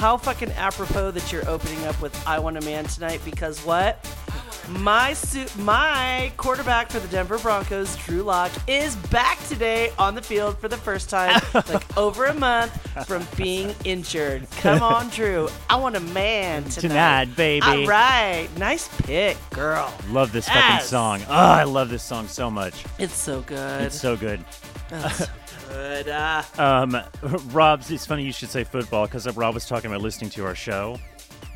How fucking apropos that you're opening up with "I Want a Man" tonight because what? My su- my quarterback for the Denver Broncos, Drew Lock, is back today on the field for the first time, like over a month from being injured. Come on, Drew. I want a man tonight, Tonight, baby. All right, nice pick, girl. Love this fucking Yes. song. Oh, I love this song so much. It's so good. It's so good. good. Uh, Um, Rob's. It's funny you should say football because Rob was talking about listening to our show,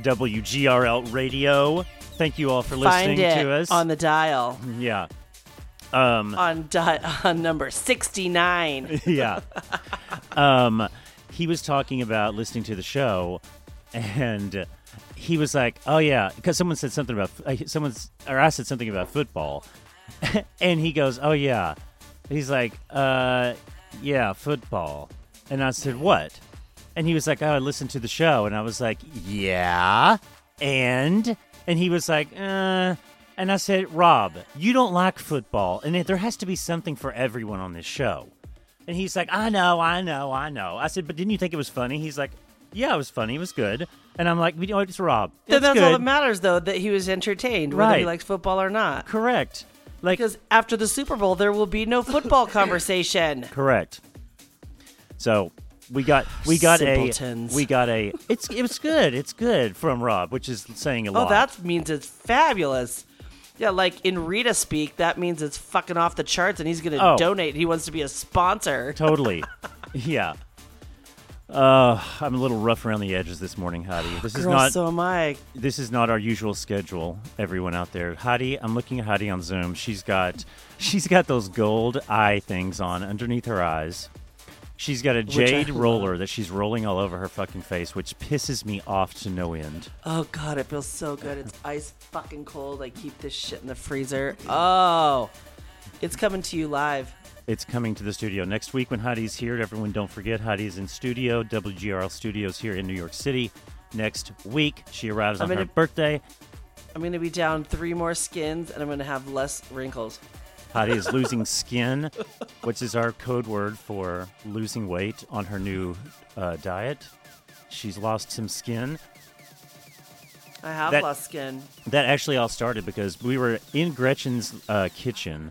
WGRL Radio. Thank you all for listening find it to us. on the dial yeah. Um, on di- on number sixty nine. yeah. Um, he was talking about listening to the show, and he was like, "Oh yeah," because someone said something about uh, someone's or I said something about football, and he goes, "Oh yeah," he's like, "Uh, yeah, football," and I said, "What?" And he was like, "Oh, I listened to the show," and I was like, "Yeah," and and he was like, "Uh." And I said, Rob, you don't like football, and there has to be something for everyone on this show. And he's like, I know, I know, I know. I said, but didn't you think it was funny? He's like, Yeah, it was funny. It was good. And I'm like, you know, it's Rob. It's that's good. all that matters, though, that he was entertained, whether he likes football or not. Correct. Like, Because after the Super Bowl, there will be no football conversation. correct. So we got we got Simpletons. a we got a it's it was good. It's good from Rob, which is saying a oh, lot. Oh, that means it's fabulous. Yeah, like in Rita speak, that means it's fucking off the charts, and he's gonna Oh. donate. He wants to be a sponsor. totally. yeah. Uh, I'm a little rough around the edges this morning, Heidi. This is Girl, not so am I. this is not our usual schedule everyone out there heidi i'm looking at heidi on zoom she's got she's got those gold eye things on underneath her eyes She's got a jade roller that she's rolling all over her fucking face which pisses me off to no end Oh god, it feels so good. It's ice fucking cold. I keep this shit in the freezer. Oh, it's coming to you live. It's coming to the studio next week when heidi's here everyone don't forget heidi's in studio wgrl studios here in new york city next week she arrives I'm on gonna- birthday I'm gonna be down three more skins, and I'm gonna have less wrinkles. Heidi is losing skin, which is our code word for losing weight on her new uh, diet. She's lost some skin. I have That- lost skin. That actually all started because we were in Gretchen's uh, kitchen,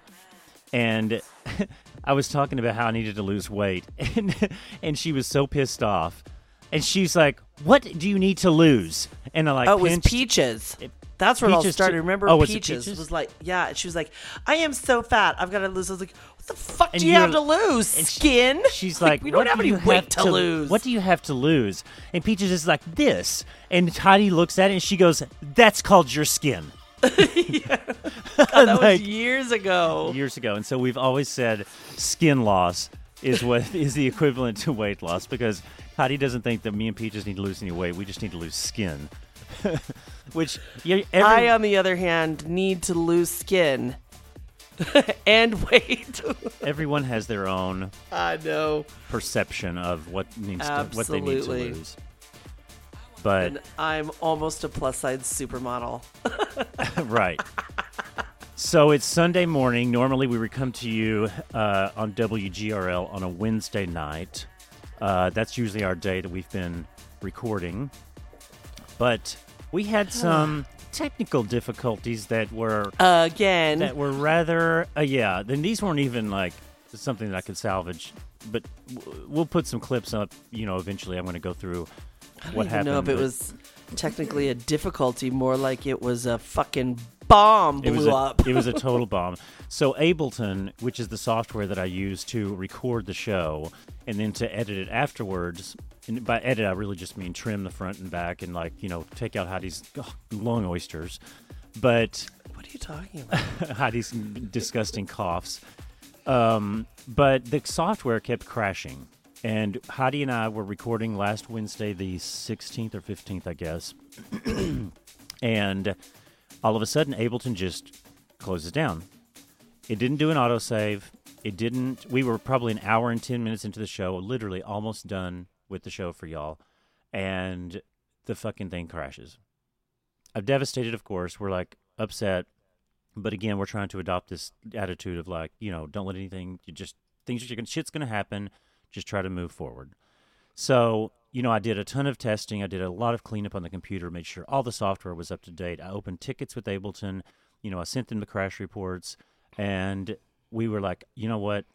and I was talking about how I needed to lose weight, and and she was so pissed off, and she's like, "What do you need to lose?" And I like, Oh, it was peaches. That's where it all started. too- Remember, Oh, peaches, Peaches? was like, yeah. She was like, I am so fat. I've got to lose. I was like, what the fuck And do you have to lose? and she- Skin. She's like, we don't have do any weight have to, lose. What do you have to lose?" And Peaches is like, "This." And Heidi looks at it and she goes, "That's called your skin." that was years ago. Years ago, and so we've always said skin loss is what is the equivalent to weight loss because Heidi doesn't think that me and Peaches need to lose any weight. We just need to lose skin. Which yeah, every, I, on the other hand, need to lose skin and weight. everyone has their own I know. perception of what needs to, what they need to lose. But And I'm almost a plus size supermodel. right. So it's Sunday morning. Normally, we would come to you uh, on WGRL on a Wednesday night. Uh, that's usually our day that we've been recording. But we had some technical difficulties that were Again. that were rather uh, yeah. Then these weren't even like something that I could salvage. But w- we'll put some clips up. You know, eventually I'm going to go through I don't what even happened. know if it was technically a difficulty, more like it was a fucking bomb blew it was a, up. it was a total bomb. So Ableton, which is the software that I use to record the show and then to edit it afterwards. And by edit, I really just mean trim the front and back and like you know take out Heidi's ugh, long oysters, but what are you talking about? Heidi's disgusting coughs. Um, but the software kept crashing. And Heidi and I were recording last Wednesday, the 16th or 15th, I guess. and all of a sudden, Ableton just closes down. It didn't do an autosave. It didn't. We were probably an hour and 10 minutes into the show, literally almost done with the show for y'all. And the fucking thing crashes. I'm devastated, of course. We're like upset. But again, we're trying to adopt this attitude of like, you know, don't let anything, you just, things are shit's going to happen. Just try to move forward. So you know, I did a ton of testing. I did a lot of cleanup on the computer, made sure all the software was up to date. I opened tickets with Ableton. You know, I sent them the crash reports, and we were like, you know what?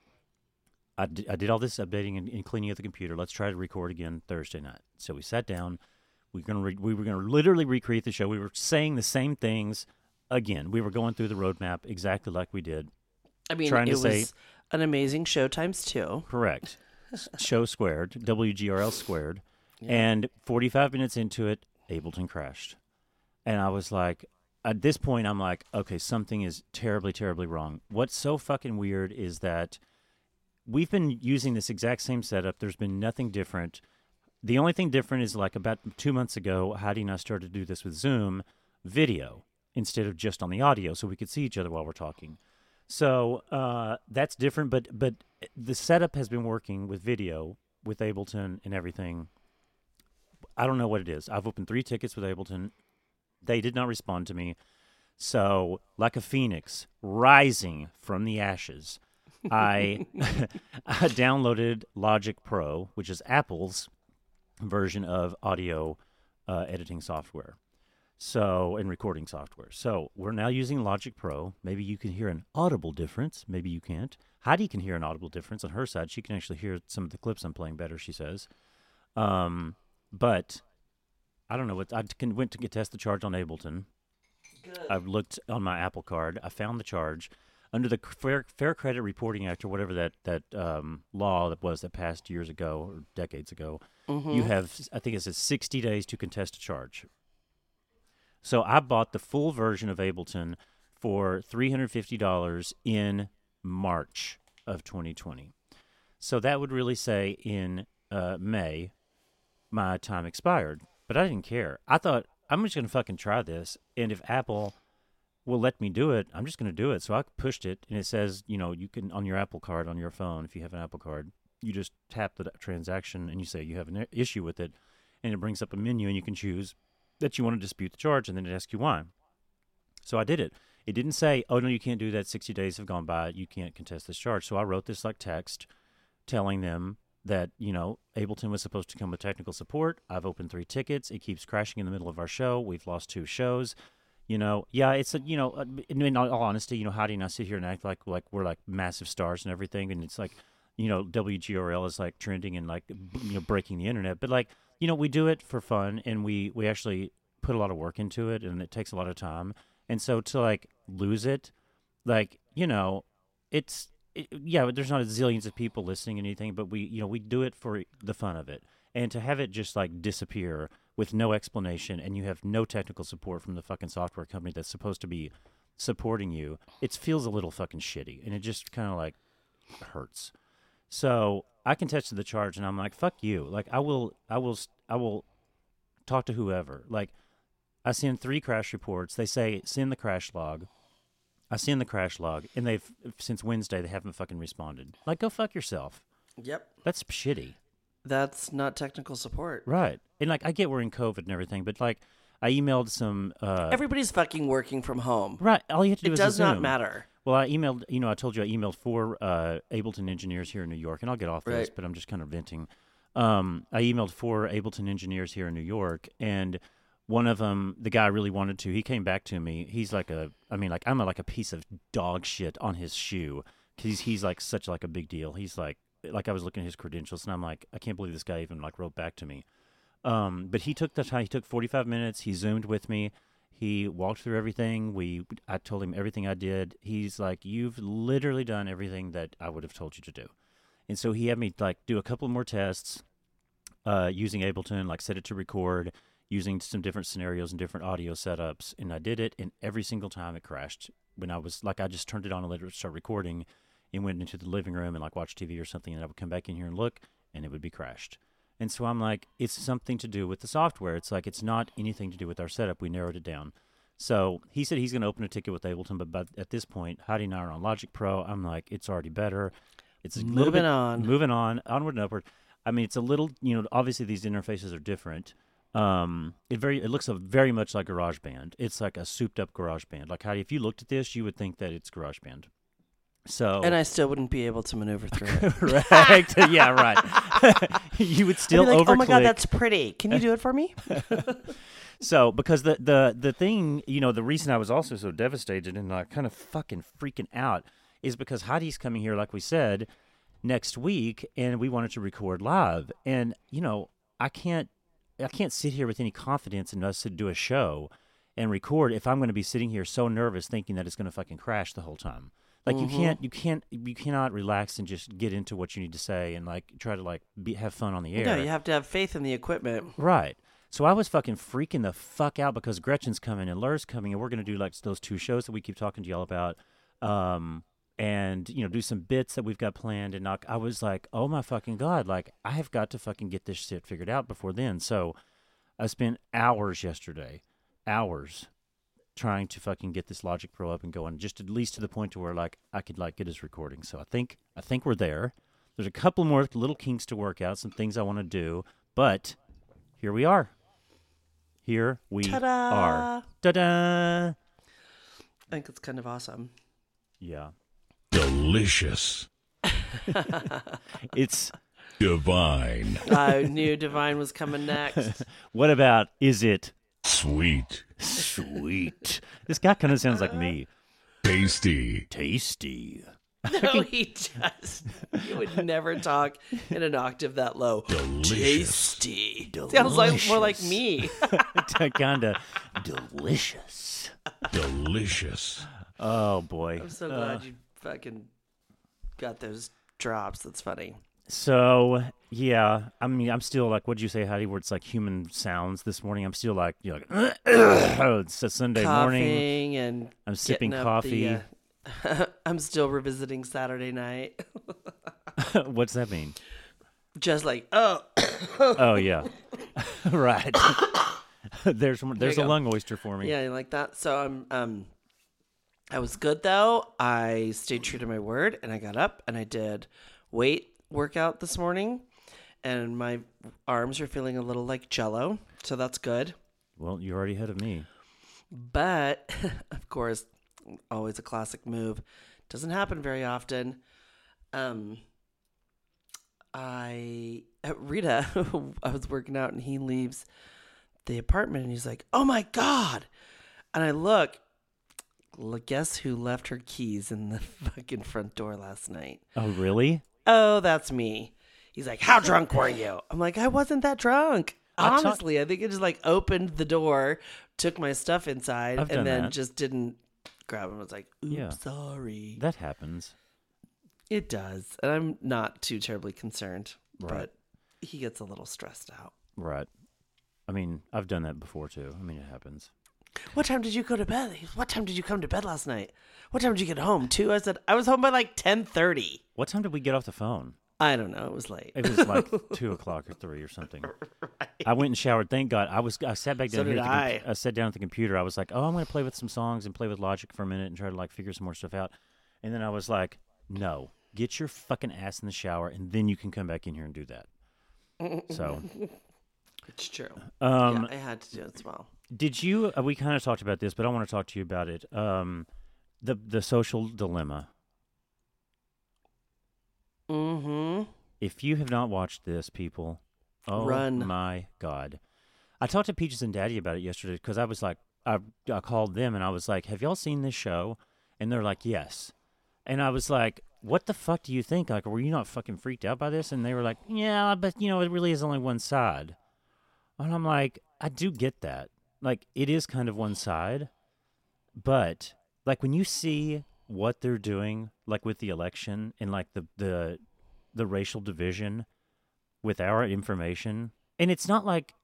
I did, I did all this updating and, and cleaning of the computer. Let's try to record again Thursday night. So we sat down. We were gonna re- we were gonna literally recreate the show. We were saying the same things again. We were going through the roadmap exactly like we did. I mean, trying it to say- was an amazing show times two. Correct. Show squared, WGRL squared. And 45 minutes into it, Ableton crashed. And I was like, at this point, I'm like, okay, something is terribly, terribly wrong. What's so fucking weird is that we've been using this exact same setup. There's been nothing different. The only thing different is like about two months ago, Heidi and I started to do this with Zoom video instead of just on the audio so we could see each other while we're talking. So uh, that's different, but but the setup has been working with video with Ableton and everything. I don't know what it is. I've opened three tickets with Ableton. They did not respond to me. So, like a phoenix rising from the ashes, I, I downloaded Logic Pro, which is Apple's version of audio uh, editing software. So, and recording software. So, we're now using Logic Pro. Maybe you can hear an audible difference. Maybe you can't. Heidi can hear an audible difference on her side. She can actually hear some of the clips I'm playing better, she says. Um, but I don't know what I can, went to get test the charge on Ableton. Good. I've looked on my Apple Card. I found the charge under the Fair, Fair Credit Reporting Act or whatever that that um, law that was that passed years ago or decades ago. You have, I think it says 60 days to contest a charge. So I bought the full version of Ableton for $350 in March of 2020. So that would really say in uh, May, my time expired. But I didn't care. I thought I'm just gonna fucking try this, and if Apple will let me do it, I'm just gonna do it. So I pushed it, and it says, you know, you can on your Apple Card on your phone, if you have an Apple Card, you just tap the transaction and you say you have an issue with it, and it brings up a menu, and you can choose that you want to dispute the charge, and then it asks you why. So I did it. It didn't say, "Oh no, you can't do that. 60 days have gone by. You can't contest this charge." So I wrote this like text, telling them that you know Ableton was supposed to come with technical support. I've opened three tickets. It keeps crashing in the middle of our show. We've lost two shows. You know, yeah, it's a you know, uh, in, in all honesty, you know, how do you not sit here and act like like we're like massive stars and everything, and it's like, you know, WGRL is like trending and like you know breaking the internet, but like you know, we do it for fun and we we actually put a lot of work into it, and it takes a lot of time, and so to like lose it, like you know, it's it, yeah, there's not a zillions of people listening and anything, but we you know we do it for the fun of it, and to have it just like disappear with no explanation, and you have no technical support from the fucking software company that's supposed to be supporting you, it feels a little fucking shitty, and it just kind of like hurts. So I contested the charge, and I'm like, "Fuck you!" Like I will, I will, I will talk to whoever. Like I send three crash reports. They say send the crash log. I send the crash log, and they've since Wednesday they haven't fucking responded. Like, go fuck yourself. Yep. That's shitty, That's not technical support. right? And like, I get we're in COVID and everything, but like, I emailed some. uh Everybody's fucking working from home. Right, all you have to do It is does not matter. Well, I emailed, you know, I told you I emailed four uh, Ableton engineers here in New York, and I'll get off this, but I'm just kind of venting. Um, I emailed four Ableton engineers here in New York, and one of them, the guy really wanted to. He came back to me. He's like a, I mean, like I'm a, like a piece of dog shit on his shoe because he's, he's like such like a big deal. He's like, like I was looking at his credentials, and I'm like, I can't believe this guy even like wrote back to me. Um, but he took the time. He took 45 minutes. He zoomed with me. He walked through everything. We, I told him everything I did. He's like, "You've literally done everything that I would have told you to do," and so he had me like do a couple more tests, uh, using Ableton, like set it to record, using some different scenarios and different audio setups, and I did it. And every single time it crashed. When I was like, I just turned it on and let it start recording, and went into the living room and like watched TV or something, and I would come back in here and look, and it would be crashed. And so I'm like, it's something to do with the software. It's like it's not anything to do with our setup. We narrowed it down. So he said he's going to open a ticket with Ableton, but, but at this point, Heidi and I are on Logic Pro. I'm like, it's already better. It's Moving bit- on. moving on, onward and upward. I mean, it's a little, you know, obviously these interfaces are different. Um, it very, it looks a, very much like GarageBand. It's like a souped up GarageBand. Like Heidi, if you looked at this, you would think that it's GarageBand. So And I still wouldn't be able to maneuver through it. right, yeah, right. you would still like, over oh my god, that's pretty. Can you do it for me? So, because the the the thing, you know, the reason I was also so devastated and like kind of fucking freaking out is because Heidi's coming here, like we said, next week, and we wanted to record live, and you know, I can't, I can't sit here with any confidence in us to do a show and record if I'm going to be sitting here so nervous, thinking that it's going to fucking crash the whole time. Like you can't, you can't, you cannot relax and just get into what you need to say and like try to like be, have fun on the air. No, you have to have faith in the equipment. Right. So I was fucking freaking the fuck out because Gretchen's coming and Lur's coming, and we're gonna do like those two shows that we keep talking to y'all about, um, and you know do some bits that we've got planned. And like, I was like, oh my fucking god, like I have got to fucking get this shit figured out before then. So I spent hours yesterday, hours trying to fucking get this Logic Pro up and going, just at least to the point to where like I could like get us recording. So I think I think we're there. There's a couple more little kinks to work out, some things I want to do, but here we are. Here we Ta-da! are. Ta-da! I think it's kind of awesome. Yeah. Delicious. It's Divine. I knew Divine was coming next. what about is it Sweet. sweet? this guy kind of sounds like me. Tasty. Tasty. No, he just. He would never talk in an octave that low. Delicious. Tasty. Sounds like more like me. kind of delicious. Delicious. Oh boy. I'm so glad you fucking got those drops. That's funny. So yeah, I mean, I'm still like, what'd you say, Heidi? Where it's like human sounds this morning. I'm still like, you're like, oh, it's a Sunday morning. And I'm sipping coffee. The, uh, I'm still revisiting Saturday night. What's that mean? Just like, oh, Oh yeah, right. there's there's you a go. lung oyster for me. yeah, you like that. So I'm um, I was good though. I stayed true to my word, and I got up and I did weight workout this morning, and my arms are feeling a little like Jello, so that's good. Well, you're already ahead of me. But of course, always a classic move. Doesn't happen very often. Um, I uh, Rita, I was working out and he leaves the apartment and he's like, "Oh my god!" And I look. Look, guess who left her keys in the fucking front door last night? Oh really? Oh, that's me. He's like, "How drunk were you?" I'm like, "I wasn't that drunk." Honestly, I think I just like opened the door, took my stuff inside, I've done and then that. just didn't grab him. I was like, "Oops, Yeah. sorry." That happens. It does, and I'm not too terribly concerned, Right. but he gets a little stressed out. Right. I mean, I've done that before too. I mean, it happens. What time did you go to bed? He goes, What time did you come to bed last night? What time did you get home? Two. I said I was home by like ten thirty. What time did we get off the phone? I don't know. It was late. It was like two o'clock or three or something. I went and showered. Thank God. I was. I sat back down So here. did at the com- I. I sat down at the computer. I was like, oh, I'm going to play with some songs and play with Logic for a minute and try to like figure some more stuff out. And then I was like, no, get your fucking ass in the shower and then you can come back in here and do that. So, It's true. um, yeah, I had to do it as well. Did you? Uh, we kind of talked about this, but I want to talk to you about it. Um, the the social dilemma. Mm-hmm. If you have not watched this, people, oh Run. my god! I talked to Peaches and Daddy about it yesterday because I was like, I, I called them and I was like, "Have y'all seen this show?" And they're like, "Yes." And I was like, "What the fuck do you think? Like, were you not fucking freaked out by this?" And they were like, "Yeah, but you know, it really is only one side." And I'm like, I do get that. Like, it is kind of one side, but like when you see what they're doing, like with the election and like the the the racial division with our information, and it's not like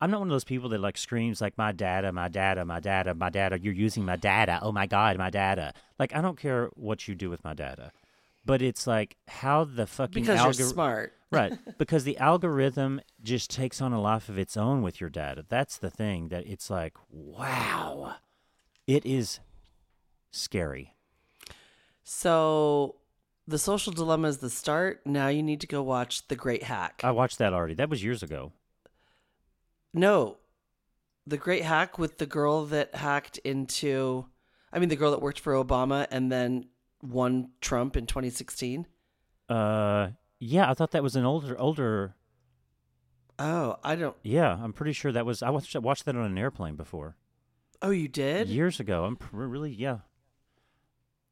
I'm not one of those people that like screams like my data, my data, my data, my data. You're using my data. Oh my god, my data. Like I don't care what you do with my data, but it's like how the fucking Because you're algor- smart. right because the algorithm just takes on a life of its own with your data that's the thing that it's like wow it is scary So, the social dilemma is the start. Now you need to go watch The Great Hack. i watched that already that was years ago no, The Great Hack with the girl that hacked into, I mean, the girl that worked for Obama and then won Trump in 2016? Uh, yeah, I thought that was an older older. Oh, I don't. Yeah, I'm pretty sure that was. I watched watched that on an airplane before Oh, you did? years ago. I'm pr- really yeah.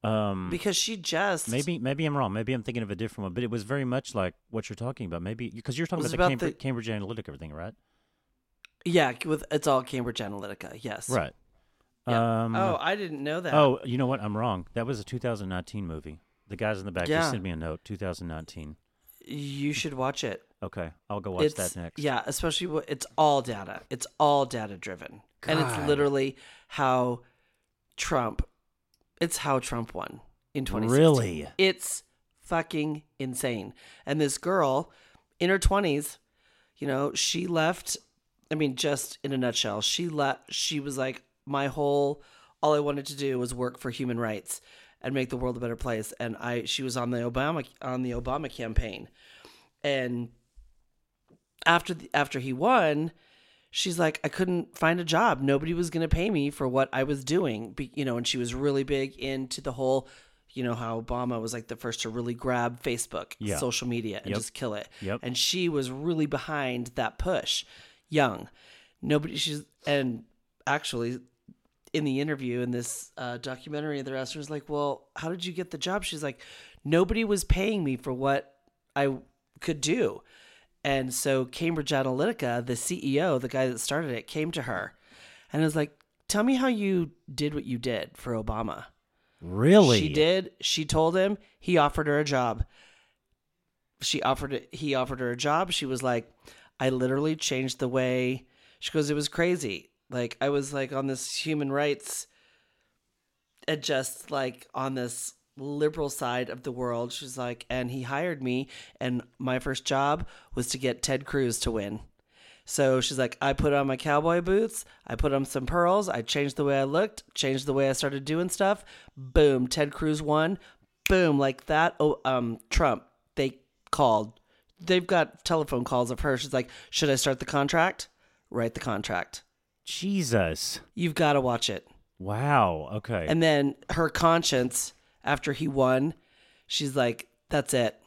Um, Because she just maybe maybe I'm wrong. Maybe I'm thinking of a different one, but it was very much like what you're talking about. Maybe because you're talking Was about, the, about Cambridge, the- Cambridge Analytica everything, right? Yeah, with it's all Cambridge Analytica. Yes. Right. Yeah. Um, oh, I didn't know that. Oh, you know what? I'm wrong. That was a 2019 movie. The guys in the back Yeah. just sent me a note. 2019. you should watch it. Okay, I'll go watch it's that next. yeah, especially what it's all data. It's all data driven, and it's literally how Trump. It's how Trump won in 2016. Really? It's fucking insane. And this girl, in her 20s, you know, she left. I mean, just in a nutshell, she left. She was like, my whole, all I wanted to do was work for human rights and make the world a better place. And I, she was on the Obama on the Obama campaign, and after the, after he won, she's like, I couldn't find a job. Nobody was going to pay me for what I was doing. Be, you know, and she was really big into the whole, you know, how Obama was like the first to really grab Facebook, Yeah. social media, and Yep. just kill it. Yep. And she was really behind that push. Young, nobody. She's and actually. In the interview in this uh, documentary, the wrestler was like, "Well, how did you get the job?" She's like, "Nobody was paying me for what I could do." And so Cambridge Analytica, the CEO, the guy that started it, came to her and was like, Tell me how you did what you did for Obama. Really? She did. She told him. He offered her a job. She offered it. He offered her a job. She was like, I literally changed the way. She goes, It was crazy. Like, I was like on this human rights, and just like on this liberal side of the world. She's like, and he hired me, and my first job was to get Ted Cruz to win. So she's like, I put on my cowboy boots, I put on some pearls, I changed the way I looked, changed the way I started doing stuff. Boom, Ted Cruz won. Boom, like that. Oh, um, Trump. They called. They've got telephone calls of her. She's like, should I start the contract? Write the contract. Jesus. You've got to watch it. Wow. Okay. And then her conscience, after he won, she's like, "That's it.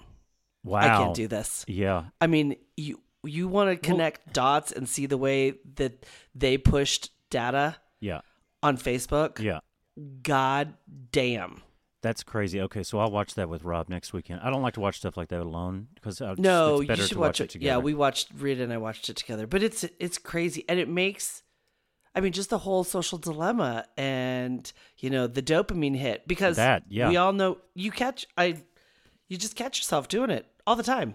wow. I can't do this." Yeah. I mean, you you want to connect dots and see the way that they pushed data Yeah. on Facebook. Yeah. God damn. That's crazy. Okay, so I'll watch that with Rob next weekend. I don't like to watch stuff like that alone because No, it's you should to watch it it. together. Yeah, we watched Rita and I watched it together. But it's it's crazy and it makes I mean just the whole social dilemma and you know the dopamine hit because That, yeah. we all know you catch I you just catch yourself doing it all the time.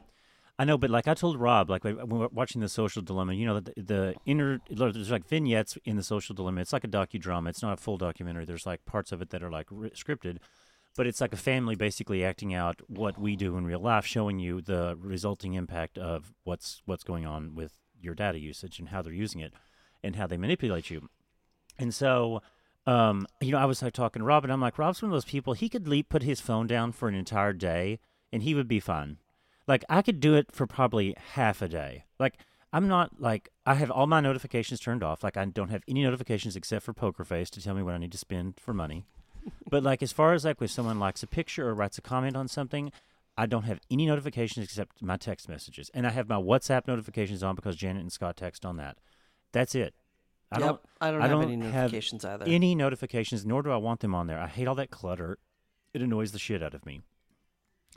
I know, but like I told Rob, like when we we're watching the Social Dilemma, you know, the, the inner there's like vignettes in the Social Dilemma. It's like a docudrama. It's not a full documentary. There's like parts of it that are like scripted, but it's like a family basically acting out what we do in real life, showing you the resulting impact of what's what's going on with your data usage and how they're using it, and how they manipulate you. And so, um, you know, I was like talking to Rob, and I'm like, Rob's one of those people. He could leave, put his phone down for an entire day, and he would be fine. Like I could do it for probably half a day. Like I'm not like I have all my notifications turned off. Like I don't have any notifications except for Poker Face to tell me what I need to spend for money. but like as far as like when someone likes a picture or writes a comment on something, I don't have any notifications except my text messages, and I have my WhatsApp notifications on because Janet and Scott text on that. That's it. I Yep, don't. I don't I have don't any have notifications either. Any notifications, nor do I want them on there. I hate all that clutter. It annoys the shit out of me.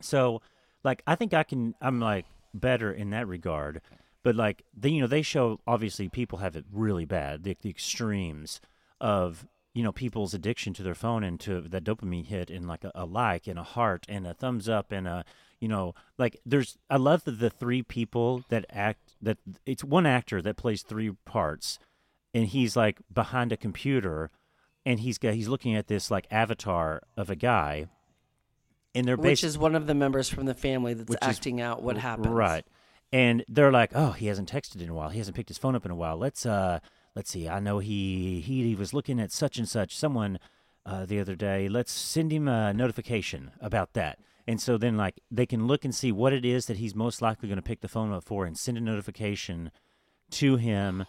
So, like, I think I can. I'm like better in that regard. But like, they, you know, they show obviously people have it really bad. The, the extremes of you know people's addiction to their phone and to that dopamine hit and like a, a like and a heart and a thumbs up and a you know like there's I love the, the three people that act that it's one actor that plays three parts and he's like behind a computer and he's got he's looking at this like avatar of a guy and they're which is one of the members from the family that's Which is- acting out what happened. Right. And they're like, "Oh, he hasn't texted in a while. He hasn't picked his phone up in a while. Let's uh let's see. I know he he, he was looking at such and such someone uh, the other day. Let's send him a notification about that." And so then like they can look and see what it is that he's most likely going to pick the phone up for and send a notification to him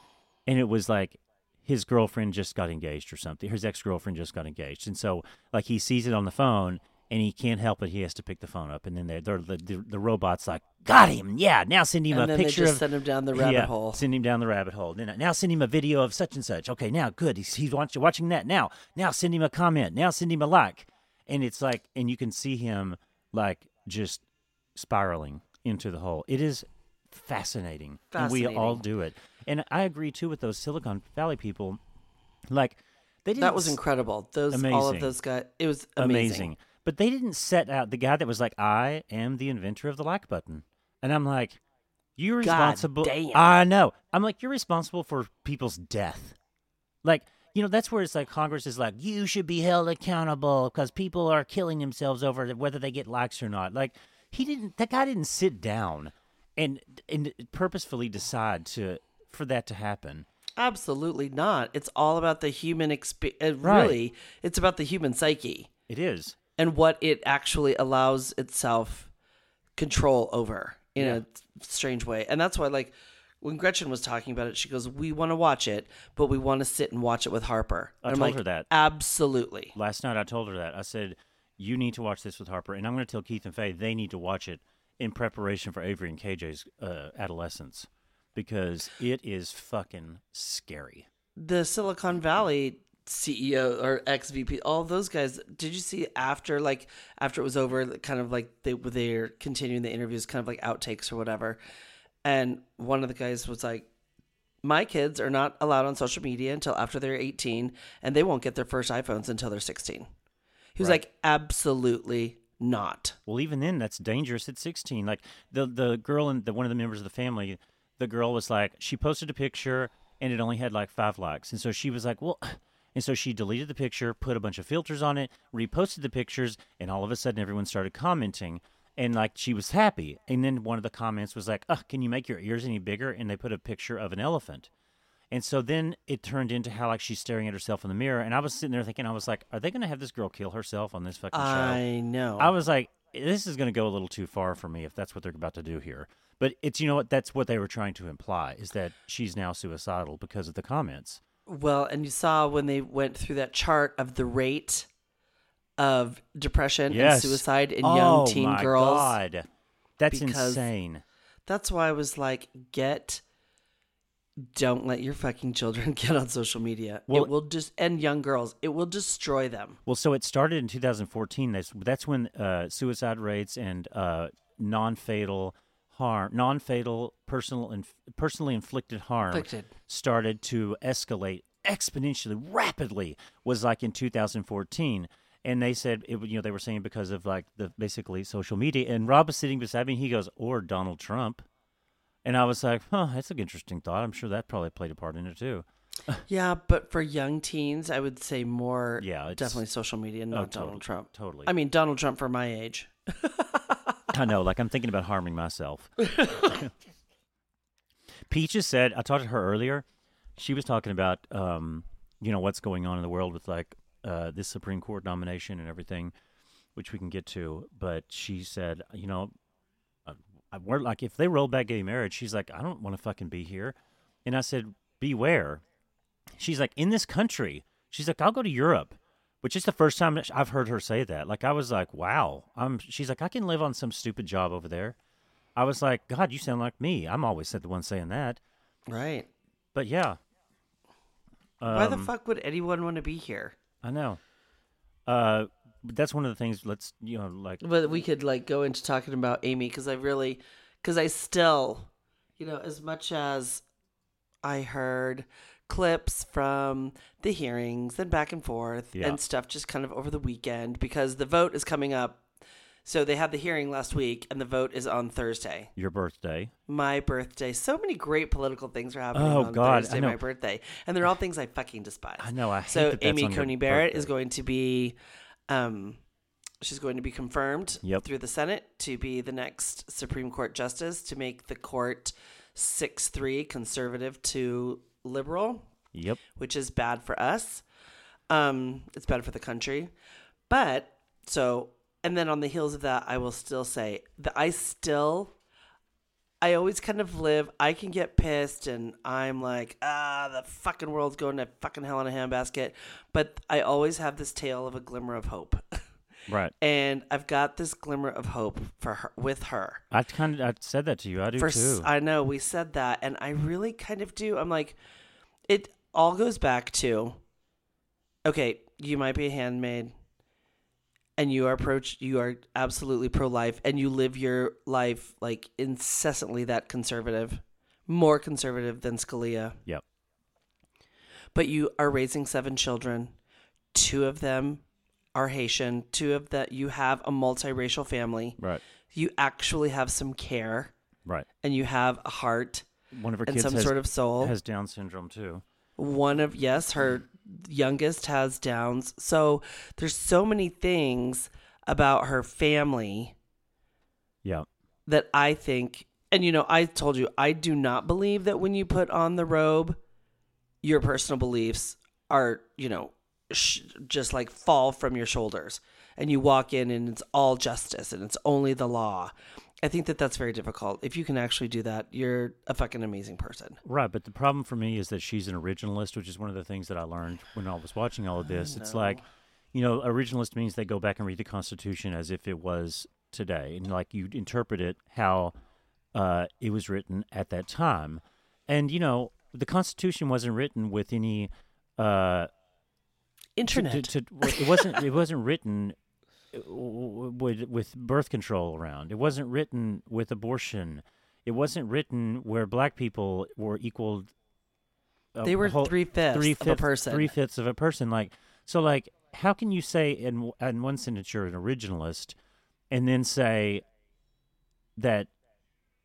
and it was like his girlfriend just got engaged or something. His ex girlfriend just got engaged, and so like he sees it on the phone, and he can't help it. He has to pick the phone up, and then they're, they're, the the the robot's like, "Got him! Yeah, now send him And a then they picture just of send him down the rabbit yeah, hole. Send him down the rabbit hole. Then now send him a video of such and such. Okay, now good. He's he's watching watching that now. Now send him a comment. Now send him a like, and it's like, and you can see him like just spiraling into the hole. It is fascinating, and we all do it. And I agree too with those Silicon Valley people. Like they didn't That was incredible. Those all of those guys. It was amazing. amazing. But they didn't set out the guy that was like, I am the inventor of the like button. And I'm like, you're God responsible. damn. I know. I'm like, you're responsible for people's death. Like, you know, that's where it's like Congress is like, you should be held accountable because people are killing themselves over whether they get likes or not. Like, he didn't, that guy didn't sit down and, and purposefully decide to, for that to happen. Absolutely not. It's all about the human experience. Uh, Right. Really, it's about the human psyche It is. and what it actually allows itself control over in Yeah. a strange way. And that's why, like, when Gretchen was talking about it, she goes, "We want to watch it, but we want to sit and watch it with Harper." I And I'm told like, her that. Absolutely. Last night I told her that. I said, You need to watch this with Harper. And I'm going to tell Keith and Faye they need to watch it in preparation for Avery and KJ's uh, adolescence because it is fucking scary. the Silicon Valley CEO or ex VP, all those guys. Did you see after like after it was over, kind of like they they're continuing the interviews, kind of like outtakes or whatever. And one of the guys was like, "My kids are not allowed on social media until after they're 18, and they won't get their first iPhones until they're 16." He was Right. like, "Absolutely not." Well, even then, that's dangerous at 16. Like the the girl and the one of the members of the family, the girl was like, she posted a picture and it only had like five likes, and so she was like, well, and so she deleted the picture, put a bunch of filters on it, reposted the pictures, and all of a sudden everyone started commenting. And like she was happy, and then one of the comments was like, "Oh, can you make your ears any bigger?" And they put a picture of an elephant, and so then it turned into how like she's staring at herself in the mirror, and I was sitting there thinking, I was like, "Are they going to have this girl kill herself on this fucking show?" I know. I was like, this is going to go a little too far for me if that's what they're about to do here. But it's, you know what, that's what they were trying to imply is that she's now suicidal because of the comments. Well, and you saw when they went through that chart of the rate of depression Yes. and suicide in oh, young teen my girls. God. That's insane. That's why I was like, get don't let your fucking children get on social media. Well- it will just and young girls, it will destroy them. Well, so it started in 2014. That's, that's when uh, suicide rates and uh, non-fatal harm, non-fatal personal inf- personally inflicted harm Inflicted. started to escalate exponentially rapidly was like in 2014 and they said it you know they were saying because of like the basically social media and rob was sitting beside me and he goes or donald trump and i was like huh that's an interesting thought i'm sure that probably played a part in it too Yeah, but for young teens, I would say more Yeah, it's- definitely social media, not Oh, totally, Donald Trump. totally I mean Donald Trump for my age. I know, like I'm thinking about harming myself. Peaches said, I talked to her earlier. She was talking about, um, you know, what's going on in the world with like uh, this Supreme Court nomination and everything, which we can get to. But she said, you know, uh, I, we're like, if they roll back gay marriage, she's like, I don't want to fucking be here. And I said, beware. She's like, in this country, she's like, I'll go to Europe which is the first time I've heard her say that. Like I was like, wow. I'm. She's like, I can live on some stupid job over there. I was like, God, you sound like me. I'm always the one saying that. Right. But yeah. Why the Um, fuck would anyone want to be here? I know. Uh, but that's one of the things. Let's you know, like But we could like go into talking about Amy because I really, because I still, you know, as much as I heard clips from the hearings and back and forth Yeah. and stuff just kind of over the weekend because the vote is coming up. So they had the hearing last week and the vote is on Thursday. your birthday. My birthday. So many great political things are happening Oh, on God, Thursday, my birthday. And they're all things I fucking despise. I know. I hate So that Amy on Coney Barrett is going to be, um, she's going to be confirmed Yep. through the Senate to be the next Supreme Court justice to make the court six three conservative to liberal, Yep. which is bad for us. Um, it's bad for the country, but so and then on the heels of that, I will still say that I still. I always kind of live. I can get pissed, and I'm like, ah, the fucking world's going to fucking hell in a handbasket. But I always have this tale of a glimmer of hope, Right. And I've got this glimmer of hope for her with her. I kind of I said that to you. I do For too. I know we said that, and I really kind of do. I'm like, it all goes back to, okay, you might be a handmaid, and you are pro, you are absolutely pro life, and you live your life like incessantly that conservative, more conservative than Scalia. yep. But you are raising seven children, two of them are Haitian, two of that you have a multiracial family. Right. You actually have some care, Right. and you have a heart One of her and kids some has, sort of soul. has Down syndrome too. One of yes, her youngest has Downs. So there's so many things about her family Yeah. that I think and you know, I told you I do not believe that when you put on the robe your personal beliefs are, you know, sh- just like fall from your shoulders and you walk in and it's all justice and it's only the law. I think that that's very difficult. If you can actually do that, you're a fucking amazing person. Right, but the problem for me is that she's an originalist, which is one of the things that I learned when I was watching all of this. It's like, you know, originalist means they go back and read the Constitution as if it was today, and like you interpret it how uh, it was written at that time. And you know, the Constitution wasn't written with any. Uh, Internet. to- to- well, it wasn't. It wasn't written with with birth control around. It wasn't written with abortion. It wasn't written where black people were equal. uh, They were whole- three-fifths of a person. Three fifths of a person. Like so. Like how can you say in in one sentence you're an originalist, and then say that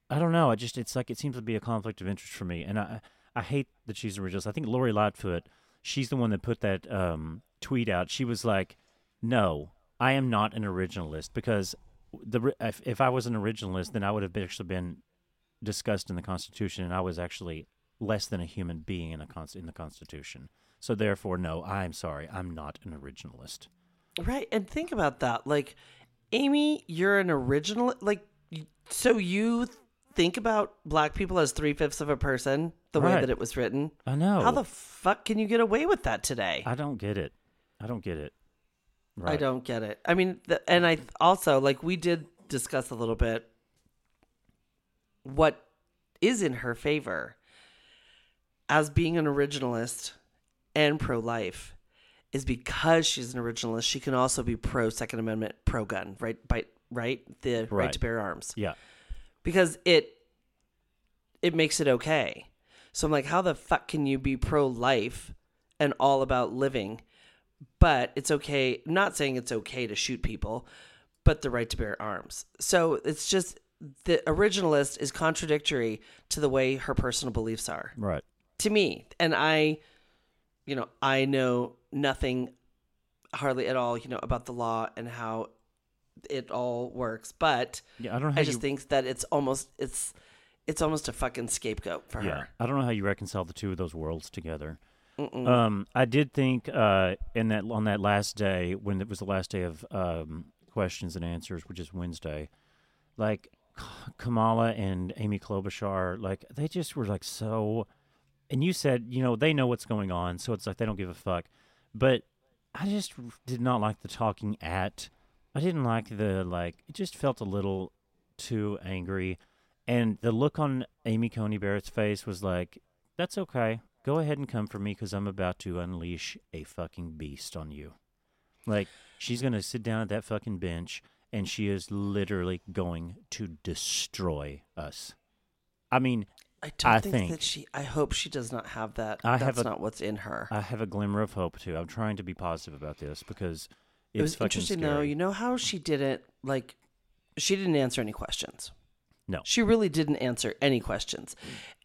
I don't know. I just it's like it seems to be a conflict of interest for me, and I I hate that she's an originalist. I think Lori Lightfoot, she's the one that put that um, tweet out. She was like, "No, I am not an originalist because the if, if I was an originalist, then I would have actually been discussed in the Constitution, and I was actually less than a human being in a const- in the Constitution. So therefore, no, I'm sorry, I'm not an originalist. Right. And think about that. Like, Amy, you're an original. Like, so you think about black people as three fifths of a person, the way that it was written. I know. How the fuck can you get away with that today? I don't get it. I don't get it. I don't get it. I mean, the, and I also, like, we did discuss a little bit what is in her favor as being an originalist and pro life is because she's an originalist, she can also be pro Second Amendment, pro gun, right? By, right? The right. Right. to bear arms. Yeah. Because it it makes it okay. So I'm like, how the fuck can you be pro life and all about living, but it's okay I'm not saying it's okay to shoot people, but the right to bear arms. So it's just the originalist is contradictory to the way her personal beliefs are Right. to me and i you know i know nothing hardly at all you know about the law and how it all works but Yeah. I don't i just you, think that it's almost it's it's almost a fucking scapegoat for Yeah. her I don't know how you reconcile the two of those worlds together. Um, I did think uh, in that on that last day when it was the last day of um, questions and answers, which is Wednesday, like Kamala and Amy Klobuchar, like they just were like so. And you said, you know, they know what's going on, so it's like they don't give a fuck. But I just did not like the talking at. I didn't like the like. It just felt a little too angry, and the look on Amy Coney Barrett's face was like, "That's okay. Go ahead and come for me because I'm about to unleash a fucking beast on you." Like she's gonna sit down at that fucking bench, and she is literally going to destroy us. I mean, i don't I think, think- that she i hope she does not have that I that's have a- not what's in her I have a glimmer of hope too. I'm trying to be positive about this because it's it was interesting scary. though you know how she didn't like she didn't answer any questions No. She really didn't answer any questions.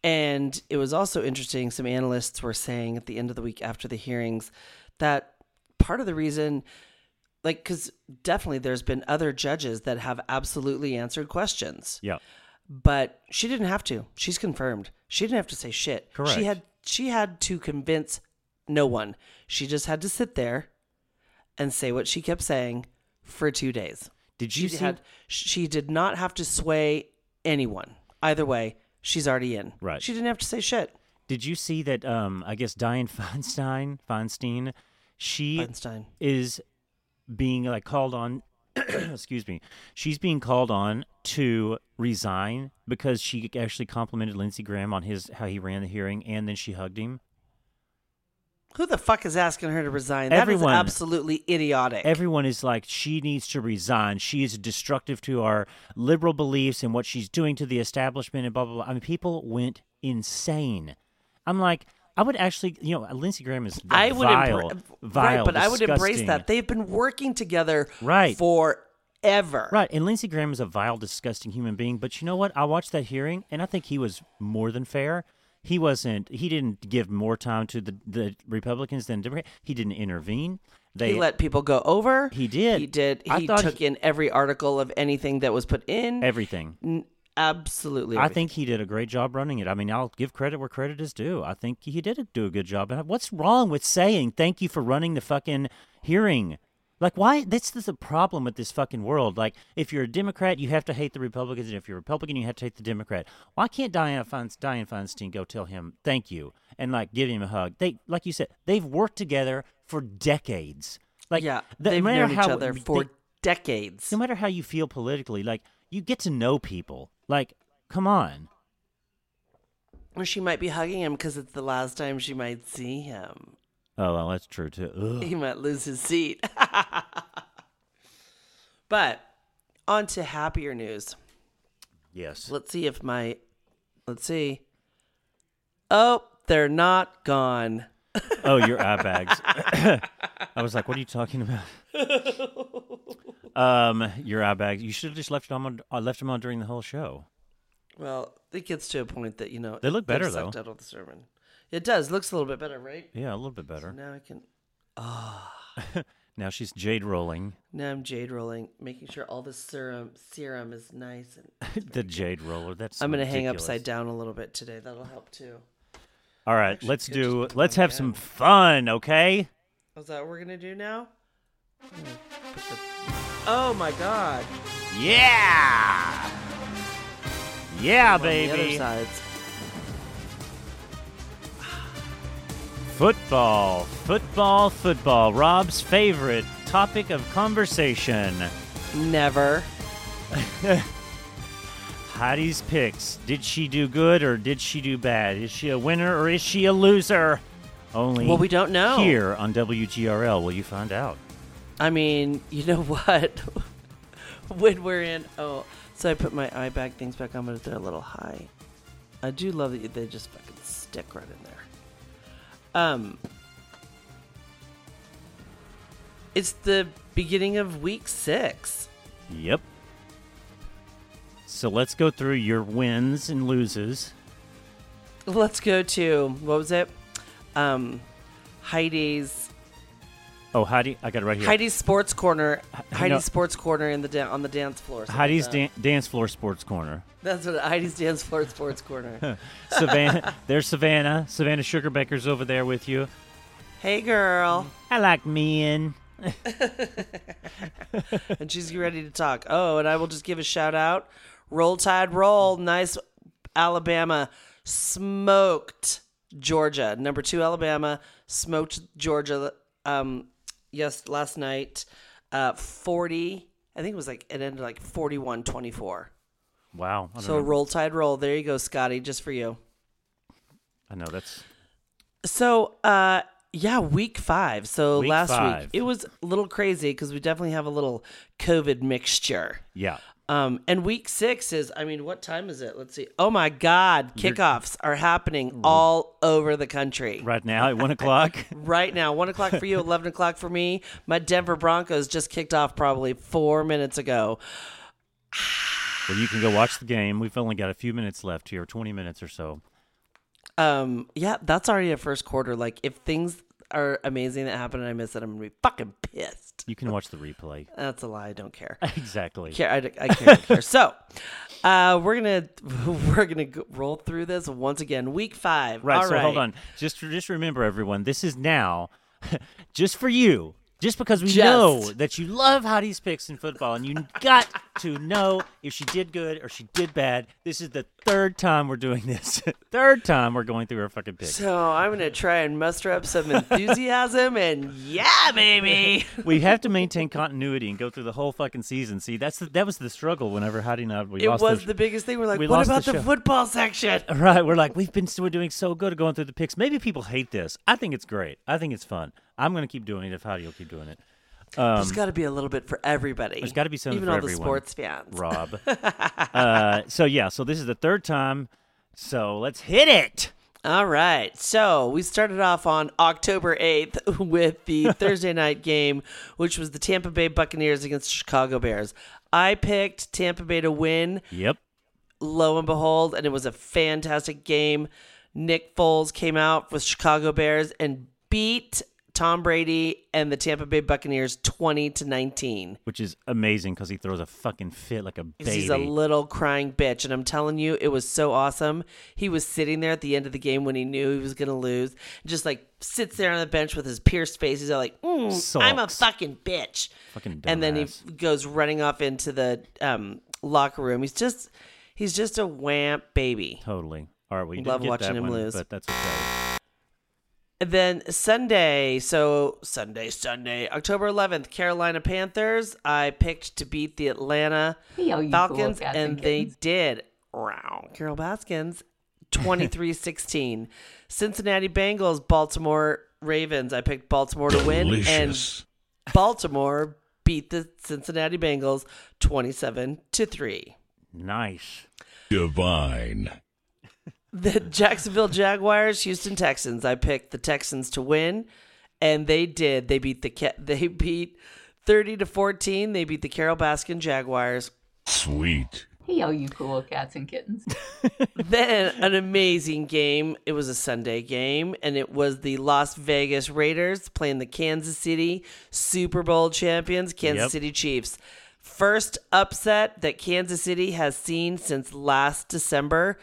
And it was also interesting. Some analysts were saying at the end of the week after the hearings that part of the reason, like, because definitely there's been other judges that have absolutely answered questions, Yeah. but she didn't have to. She's confirmed. She didn't have to say shit. Correct. She had she had to convince no one. She just had to sit there and say what she kept saying for two days. Did She you see? had she did not have to sway anyone. Either way, she's already in. Right. She didn't have to say shit. Did you see that? Um, I guess Dianne Feinstein, Feinstein, she Feinstein. is being like called on excuse me, she's being called on to resign because she actually complimented Lindsey Graham on his how he ran the hearing, and then she hugged him. Who the fuck is asking her to resign? Everyone. That is absolutely idiotic. Everyone is like, she needs to resign. She is destructive to our liberal beliefs and what she's doing to the establishment and blah blah blah. I mean, people went insane. I'm like, I would actually, you know, Lindsey Graham is I would vile, embra- vile, right, but I would embrace that. They've been working together Right. forever. Right, and Lindsey Graham is a vile, disgusting human being. But you know what? I watched that hearing, and I think he was more than fair. He wasn't. He didn't give more time to the the Republicans than Democrats. He didn't intervene. They He let people go over. He did. He did. I He took he- in every article of anything that was put in. everything. N- Absolutely. I think he did a great job running it. I mean, I'll give credit where credit is due. I think he did do a good job. And what's wrong with saying thank you for running the fucking hearing? Like, why? This is the problem with this fucking world. Like, if you're a Democrat, you have to hate the Republicans, and if you're a Republican, you have to hate the Democrat. Why can't Diana Fein- Dianne Feinstein go tell him thank you and like give him a hug? They, like you said, they've worked together for decades. Like, yeah, the- they've no known each how- other they- for decades. no matter how you feel politically, like you get to know people. Like, come on. Or she might be hugging him because it's the last time she might see him. Oh, well, that's true too. Ugh. He might lose his seat. but on to happier news. Yes. Let's see if my. Let's see. Oh, they're not gone. Oh, your eye bags. I was like, what are you talking about? um, your eye bags. You should have just left them on. I left them on during the whole show. Well, it gets to a point that you know They look better, though. Out of the sermon. It does. Looks a little bit better, right? Yeah, a little bit better. Now I can. Now she's jade rolling. Now I'm jade rolling, making sure all the serum serum is nice, and the jade roller. That's. I'm gonna hang upside down a little bit today. That'll help too. All right, Actually, let's do. Let's have down. some fun, okay? Is that what we're gonna do now? I'm gonna put the- Oh my god! Yeah. Yeah, On the other baby. Football, football, football. Rob's favorite topic of conversation. Never. Heidi's picks. Did she do good or did she do bad? Is she a winner or is she a loser? Only Well, we don't know. here on WGRL will you find out. I mean, you know what? when we're in, oh, so I put my eye bag things back on, but they're a little high. I do love that they just fucking stick right in there. Um, it's the beginning of week six. Yep. So let's go through your wins and loses. Let's go to what was it? Um, Heidi's Oh, Heidi, I got it right here. Heidi's Sports Corner. Heidi's. Sports Corner in the da- on the dance floor. like Heidi's dan- dance floor sports corner. That's what Heidi's dance floor sports corner. Savannah, there's Savannah. Savannah Sugarbaker's over there with you. hey, girl. I like men. and she's ready to talk. Oh, and I will just give a shout out. Roll Tide Roll, nice Alabama smoked Georgia. Number two Alabama smoked Georgia. Um, yes, last night, uh, forty. I think it was like it ended like 41-24. Wow. So know. roll tide roll. There you go, Scotty, just for you. I know that's So, uh, yeah, week five. So Week last five. week it was a little crazy because we definitely have a little COVID mixture. yeah. Um, and week six is, I mean, what time is it? Let's see. Oh my God, kickoffs are happening all over the country Right now at one o'clock. right now. One o'clock for you, 11 o'clock for me. My Denver Broncos just kicked off probably four minutes ago. well, you can go watch the game. We've only got a few minutes left here, twenty minutes or so. Um, yeah, that's already a first quarter. Like, if things are amazing that happen and I miss it, I'm to be fucking pissed. You can watch the replay. That's a lie. I don't care. exactly. care. I, I can't care. So, uh, we're gonna we're gonna go, roll through this once again. Week five. Right. All so hold on. Just just remember, everyone. This is now just for you. Just because we Just. know that you love Heidi's picks in football, and you got to know if she did good or she did bad. This is the third time we're doing this. third time we're going through her fucking picks. So I'm gonna try and muster up some enthusiasm and yeah, baby. we have to maintain continuity and go through the whole fucking season. See, that's the, that was the struggle whenever Heidi and I we It was the, the biggest thing. We're like, we what about the the, football section? Right, we're like we've been we're doing so good at going through the picks. Maybe people hate this. I think it's great. I think it's fun. I'm going to keep doing it if Heidi will keep doing it. There's got to be a little bit for everybody. There's gotta be something even for all everyone. the sports fans. Rob. uh, so yeah, so this is the third time. So let's hit it. All right. So we started off on October 8th with the Thursday night game, which was the Tampa Bay Buccaneers against the Chicago Bears. I picked Tampa Bay to win, Yep. lo and behold, and it was a fantastic game. Nick Foles came out with Chicago Bears and beat Tom Brady and the Tampa Bay Buccaneers 20 to 19. Which is amazing because he throws a fucking fit like a baby. He's a little crying bitch, and I'm telling you, it was so awesome. He was sitting there at the end of the game when he knew he was going to lose, just like sits there on the bench with his pierced face. He's like, mm, "I'm a fucking bitch," Fucking and then he goes running off into the um, locker room. He's just, he's just a wamp baby. totally. All right, we Love watching him one, lose. but that's okay. And then Sunday, so Sunday, Sunday, October 11th, Carolina Panthers. I picked to beat the Atlanta Hey, Falcons, cool and and they did. Wow. Carole Baskins, 23 16. Cincinnati Bengals, Baltimore Ravens. I picked Baltimore to win, Delicious. and Baltimore beat the Cincinnati Bengals 27 to 3. Nice. Divine. The Jacksonville Jaguars, Houston Texans. I picked the Texans to win, and they did. They beat the Ca- they beat 30 to 14. They beat the Carole Baskin Jaguars. Sweet. Hey, all you cool cats and kittens. then an amazing game. It was a Sunday game, and it was the Las Vegas Raiders playing the Kansas City Super Bowl champions, Kansas Yep. City Chiefs. First upset that Kansas City has seen since last December.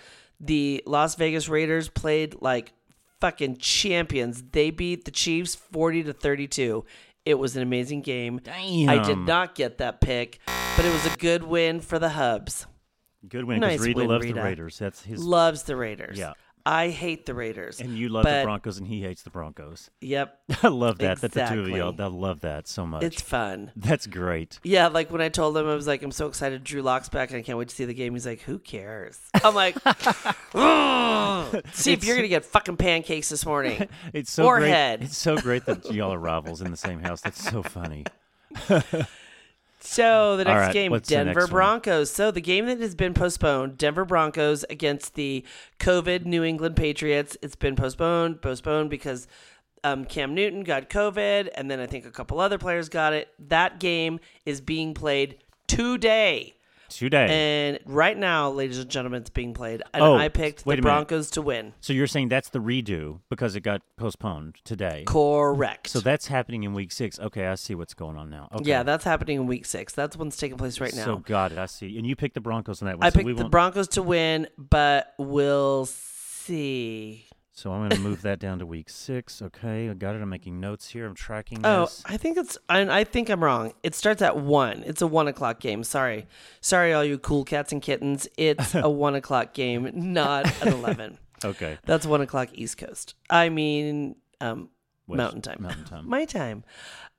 The Las Vegas Raiders played like fucking champions. They beat the Chiefs 40 to 32. It was an amazing game. Damn. I did not get that pick, but it was a good win for the Hubs. Good win because Nice Rita win, loves Rita. the Raiders. That's his. Loves the Raiders. Yeah. I hate the Raiders. and you love the Broncos, and he hates the Broncos. Yep. I love that. Exactly. That the two of Exactly. I love that so much. It's fun. That's great. Yeah, like when I told him, I was like, I'm so excited Drew Lock's back and I can't wait to see the game. He's like, who cares? I'm like, see if you're going to get fucking pancakes this morning. It's so Or great. head. It's so great that y'all are rivals in the same house. That's so funny. So the next right, game, Denver next one? Broncos. So the game that has been postponed, Denver Broncos against the COVID New England Patriots. It's been postponed, postponed because um, Cam Newton got COVID, and then I think a couple other players got it. That game is being played today. Today. And right now, ladies and gentlemen, it's being played. And Oh, I picked the. Broncos to win. so you're saying that's the redo because it got postponed today. Correct. So that's happening in week six. Okay, I see what's going on now. Okay. Yeah, that's happening in week six. That's what's taking place right now. So got it. I see. And you picked the Broncos on that one. I so we picked the won't- Broncos to win, but we'll see. So I'm going to move that down to week six. Okay, I got it. I'm making notes here. I'm tracking Oh, this. I think it's. I, I think I'm wrong. It starts at one. It's a one o'clock game. Sorry, sorry, all you cool cats and kittens. It's a one o'clock game, not an eleven. Okay. That's one o'clock East Coast. I mean, um, West- Mountain Time. Mountain Time. My time.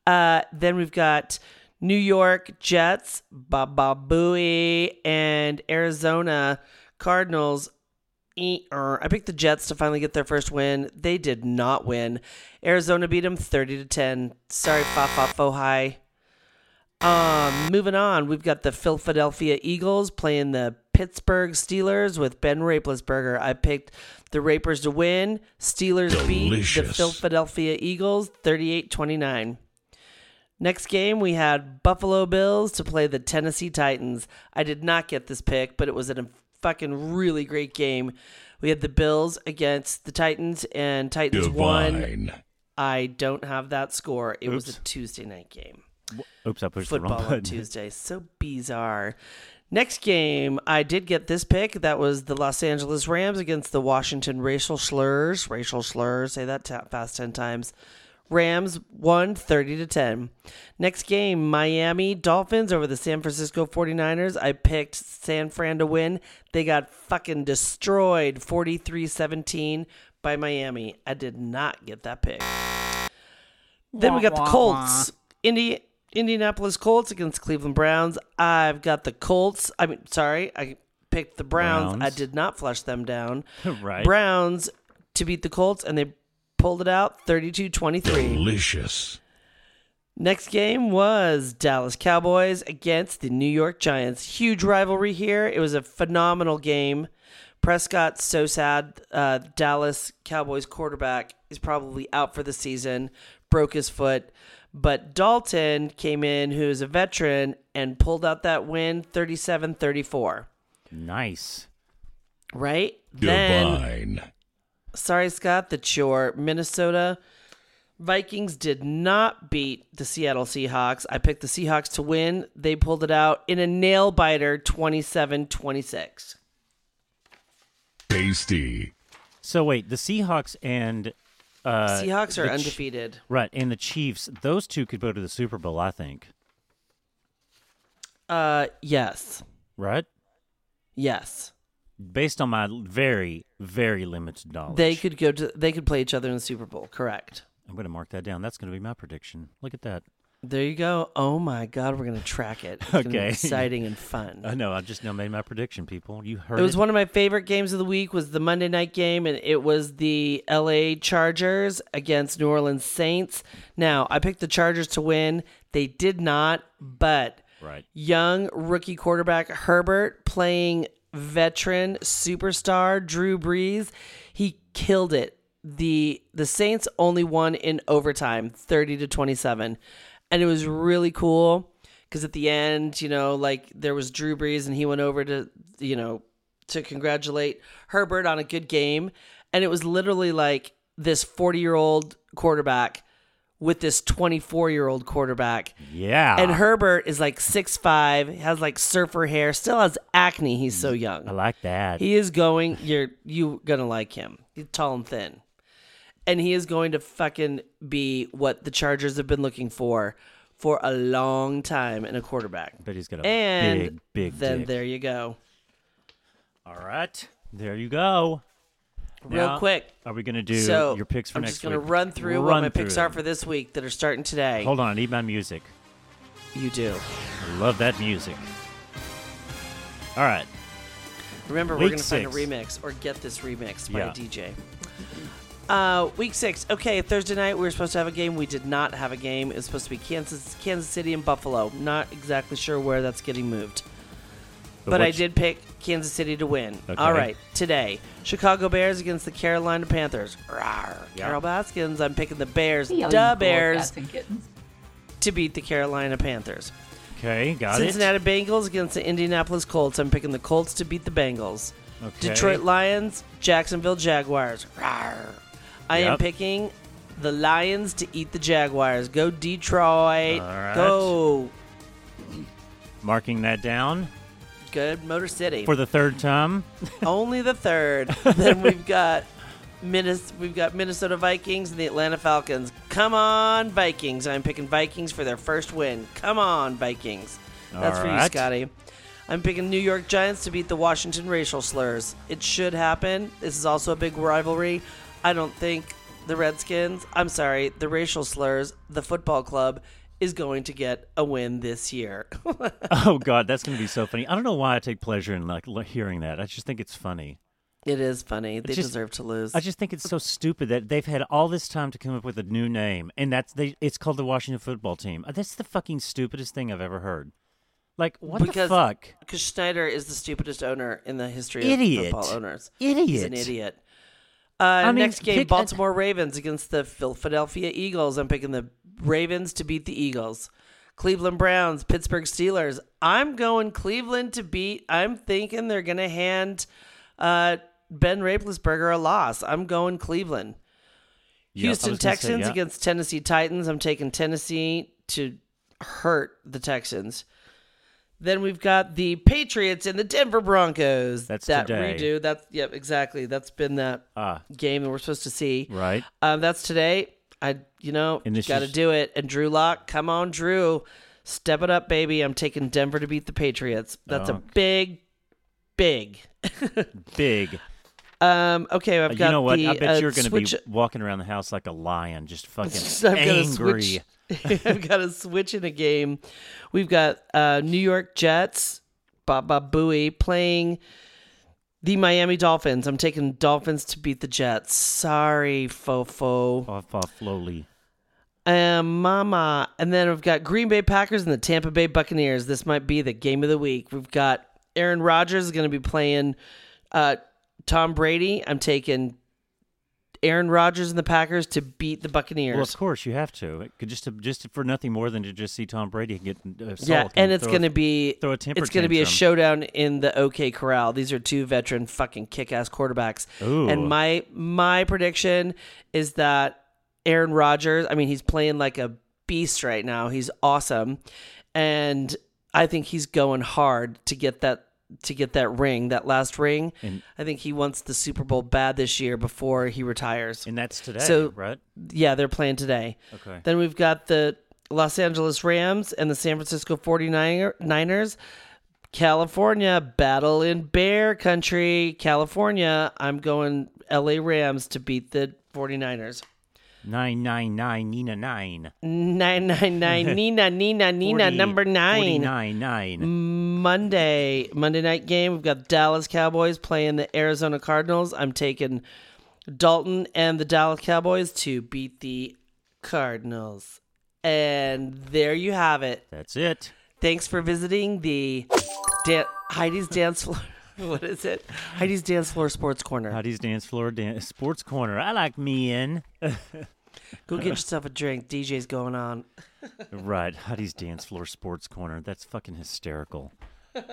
Uh, then we've got New York Jets, Baba Booey, and Arizona Cardinals. I picked the Jets to finally get their first win. They did not win. Arizona beat them 30 to 10. Sorry, fa fa fo hi. Um, moving on, we've got the Philadelphia Eagles playing the Pittsburgh Steelers with Ben Raplesberger. I picked the Rapers to win. Steelers beat the Philadelphia Eagles 38-29. Next game, we had Buffalo Bills to play the Tennessee Titans. I did not get this pick, but it was a fucking really great game. We had the Bills against the Titans, and Titans won. Divine. I don't have that score. It was a Tuesday night game Oops, I pushed the football wrong on. Tuesday. So bizarre. Next game, I did get this pick. That was the Los Angeles Rams against the Washington Racial Slurs. Racial Slurs. Say that ta- fast 10 times. Rams won 30 to 10. Next game, Miami Dolphins over the San Francisco 49ers. I picked San Fran to win. They got fucking destroyed 43-17 by Miami. I did not get that pick. Then we got the Colts. Indi- Indianapolis Colts against Cleveland Browns. I've got the Colts. I mean, sorry, I picked the Browns. I did not flush them down. Right. Browns to beat the Colts, and they pulled it out 32 23. Delicious. Next game was Dallas Cowboys against the New York Giants. Huge rivalry here. It was a phenomenal game. Prescott, so sad. Uh, Dallas Cowboys quarterback is probably out for the season, broke his foot. But Dalton came in, who is a veteran, and pulled out that win 37 34. Nice. Right? Then Divine. Sorry, Scott, that your Minnesota Vikings did not beat the Seattle Seahawks. I picked the Seahawks to win. They pulled it out in a nail biter 27 26. Tasty. So wait, the Seahawks and uh, Seahawks are the Ch- undefeated. right, and the Chiefs. Those two could go to the Super Bowl, I think. Uh, yes. Right? Yes. Based on my very, very limited knowledge, They could go to they could play each other in the Super Bowl, correct. I'm going to mark that down. That's going to be my prediction. Look at that. There you go. Oh my god, we're going to track it. It's gonna be Okay. exciting and fun. I know. I just now made my prediction. People, you heard It was one of my favorite games of the week was the Monday night game and it was the LA Chargers against New Orleans Saints. Now, I picked the Chargers to win. They did not, but Right. young rookie quarterback Herbert playing veteran superstar Drew Brees, he killed it. The the Saints only won in overtime, 30 to 27. And it was really cool cuz at the end, you know, like there was Drew Brees and he went over to, you know, to congratulate Herbert on a good game and it was literally like this 40-year-old quarterback with this 24-year-old quarterback Yeah. and Herbert is like six five, has like surfer hair, still has acne. He's so mm, young. I like that. He is going. You're you gonna like him. He's tall and thin, and he is going to fucking be what the Chargers have been looking for for a long time in a quarterback. but he's got a And big, big then dick. there you go. All right. There you go. Real Now, quick. Are we going to do so your picks for I'm next just gonna week? run through what Run my picks are them. for this week that are starting today. Hold on. I need my music. You do. I love that music. All right. Remember, we're Week going to find a six. remix or get this remix by Yeah. a DJ. Uh, week six. Okay, Thursday night we were supposed to have a game. We did not have a game. It was supposed to be Kansas, Kansas City, and Buffalo. Not exactly sure where that's getting moved, but, I did pick Kansas City to win. Okay. All right, today Chicago Bears against the Carolina Panthers. Rawr. Yeah. Carole Baskins. I'm picking the Bears. Hey, Duh Bears cats and kittens. to beat the Carolina Panthers. Okay, got it. Cincinnati Bengals against the Indianapolis Colts. I'm picking the Colts to beat the Bengals. Okay. Detroit Lions, Jacksonville Jaguars. Rawr. I am picking the Lions to eat the Jaguars. Go Detroit. All right. Go. Marking that down Good Motor City. for the third time. Only the third. then we've got Minnes- we've got Minnesota Vikings and the Atlanta Falcons. Come on, Vikings. I'm picking Vikings for their first win. Come on, Vikings. That's All for you, right. Scotty. I'm picking New York Giants to beat the Washington racial slurs. It should happen. This is also a big rivalry. I don't think the Redskins, I'm sorry, the racial slurs, the football club, is going to get a win this year. Oh God, that's going to be so funny. I don't know why I take pleasure in like hearing that. I just think it's funny. it is funny. They just- deserve to lose. I just think it's so stupid that they've had all this time to come up with a new name, and that's they. It's called the Washington Football Team. Uh, That's the fucking stupidest thing I've ever heard. Like what Because- the fuck? Because Snyder is the stupidest owner in the history Idiot. of football owners. Idiot. He's an idiot. Uh, mean, next game, Baltimore Ravens against the Philadelphia Eagles. I'm picking the Ravens to beat the Eagles. Cleveland Browns, Pittsburgh Steelers. I'm going Cleveland to beat. I'm thinking they're going to hand uh, Ben Roethlisberger a loss. I'm going Cleveland. Yeah, Houston say, Texans yeah. against Tennessee Titans. I'm taking Tennessee to hurt the Texans. Then we've got the Patriots and the Denver Broncos. That's that today. redo. That's yep, exactly. That's been that Ah, game that we're supposed to see. right. Um, that's today. I, you know, got to do it. And Drew Lock, come on, Drew, step it up, baby. I'm taking Denver to beat the Patriots. That's a Oh. big, big. Big. Um. Okay, I've Uh, got you know what? the I bet uh, you're going to be walking around the house like a lion, just fucking I've angry. switch. I've got to switch in a game. We've got uh, New York Jets, Baba Booey playing the Miami Dolphins. I'm taking Dolphins to beat the Jets. Sorry, Fofo. Off, off, slowly. Um, Mama. And then we've got Green Bay Packers and the Tampa Bay Buccaneers. This might be the game of the week. We've got Aaron Rodgers is going to be playing uh, Tom Brady. I'm taking Aaron Rodgers and the Packers to beat the Buccaneers. Well, of course you have to. It could just to, just for nothing more than to just see Tom Brady get uh, yeah, and it's going to be throw a temper it's going to be a showdown in the OK Corral. These are two veteran fucking kick-ass quarterbacks. Ooh. And my my prediction is that Aaron Rodgers, I mean, he's playing like a beast right now. He's awesome. And I think he's going hard to get that to get that ring, that last ring. And- I think he wants the Super Bowl bad this year before he retires. and that's today, So- right? Yeah, they're playing today. Okay. Then we've got the Los Angeles Rams and the San Francisco 49ers. California battle in bear country. California, I'm going LA Rams to beat the 49ers. Nine nine nine Nina nine. 999 Nina Nina Nina Forty- number 9. 49 nine. Monday, Monday night game. We've got Dallas Cowboys playing the Arizona Cardinals. I'm taking Dalton and the Dallas Cowboys to beat the Cardinals. And there you have it. That's it. Thanks for visiting the Dan- Heidi's Dance Floor. what is it? Heidi's Dance Floor Sports Corner. Heidi's dance floor dan- sports corner. I like me in. Go get yourself a drink. DJ's going on. right, Heidi's dance floor sports corner. That's fucking hysterical.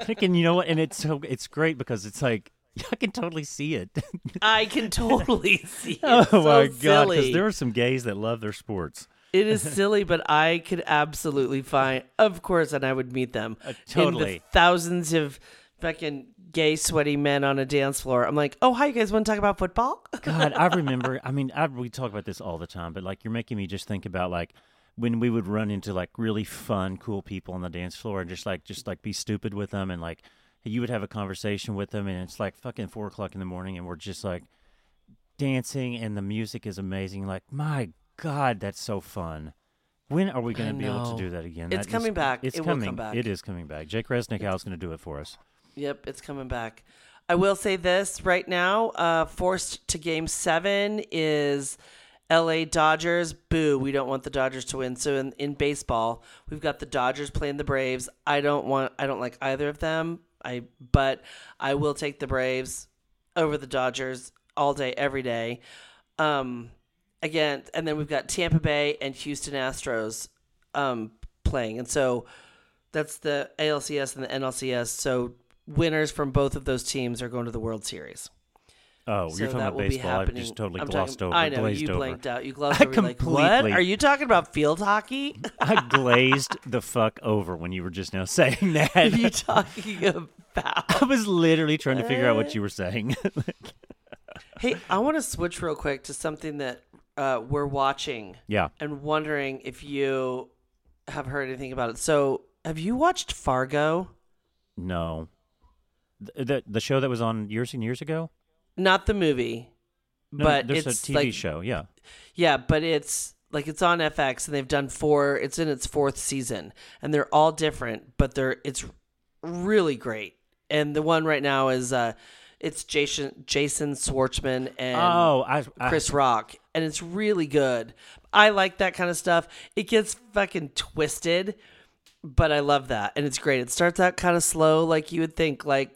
Thinking, you know what? And it's so it's great because it's like I can totally see it. I can totally see it. oh so my god! Because there are some gays that love their sports. It is silly, but I could absolutely find, of course, and I would meet them. Uh, In totally. the thousands of fucking gay, sweaty men on a dance floor. I'm like, oh, hi, you guys want to talk about football? God, I remember. I mean, I, we talk about this all the time, but like you're making me just think about like when we would run into like really fun, cool people on the dance floor and just like just like be stupid with them and like you would have a conversation with them and it's like fucking four o'clock in the morning and we're just like dancing and the music is amazing. Like my God, that's so fun. When are we going to be able to do that again? It's That is- coming back. It's It will coming. come back. It is coming back. Jake Resnick is going to do it for us. Yep, it's coming back. I will say this right now. Uh, forced to game seven is LA Dodgers. Boo, we don't want the Dodgers to win. So in, in baseball, we've got the Dodgers playing the Braves. I don't want I don't like either of them. I but I will take the Braves over the Dodgers all day, every day. Um again, and then we've got Tampa Bay and Houston Astros um playing. And so that's the ALCS and the NLCS. So winners from both of those teams are going to the World Series. Oh, so you're talking about baseball. I just totally I'm glossed talking, over. I know you over. blanked out. You glossed I over. You're like, what? completely- Are you talking about field hockey? I glazed the fuck over when you were just now saying that. Are you talking about? I was literally trying to figure out what you were saying. Hey, I want to switch real quick to something that uh, we're watching yeah. and wondering if you have heard anything about it. So, have you watched Fargo? No. The, the show that was on years and years ago? Not the movie, No, but there's it's a TV like show. Yeah. Yeah, but it's like it's on FX and they've done four. It's in its fourth season, and they're all different, but they're it's really great. And the one right now is uh, it's Jason Jason Schwartzman and oh, I, I Chris Rock, and it's really good. I like that kind of stuff. It gets fucking twisted, but I love that, and it's great. It starts out kind of slow, like you would think, like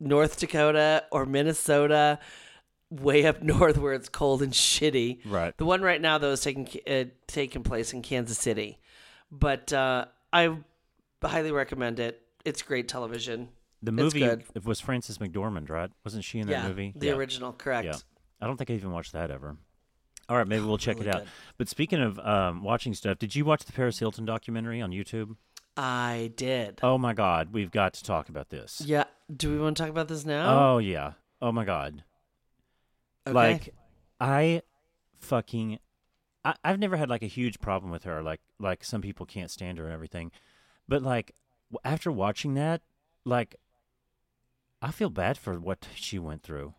North Dakota or Minnesota, way up north where it's cold and shitty. Right. The one right now, though, is taking uh, taking place in Kansas City, but uh, I highly recommend it. It's great television. the movie it was Frances McDormand, right? Wasn't she in that yeah, movie? the yeah. original, correct. Yeah. I don't think I even watched that ever. All right, maybe we'll check Really it out. good. But speaking of um, watching stuff, did you watch the Paris Hilton documentary on YouTube? I did. Oh my God, we've got to talk about this. Yeah. Do we want to talk about this now? Oh yeah. Oh my God. Okay. Like, I fucking, I, I've never had like a huge problem with her. Like like some people can't stand her and everything, but like after watching that, like I feel bad for what she went through.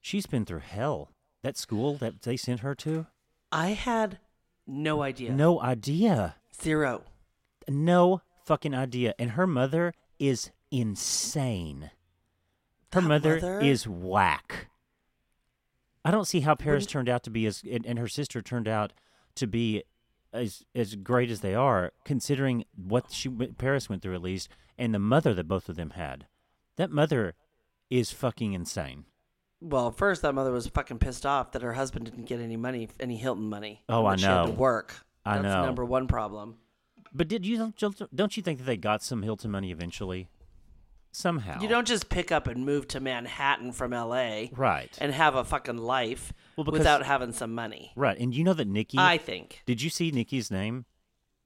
She's been through hell. That school that they sent her to, I had no idea. no idea, Zero. no fucking idea. And her mother is insane. Her mother, mother? is whack. I don't see how Paris turned out to be as, and, and her sister turned out to be as as great as they are, considering what she Paris went through at least, and the mother that both of them had. That mother is fucking insane. Well, first that mother was fucking pissed off that her husband didn't get any money, any Hilton money. Oh, I that She had to know. work. I That's know. number one problem. But did you don't you think that they got some Hilton money eventually? Somehow, You don't just pick up and move to Manhattan from L.A. right? and have a fucking life Well, because- without having some money. right, and you know that Nicky. I think. Did you see Nicky's name?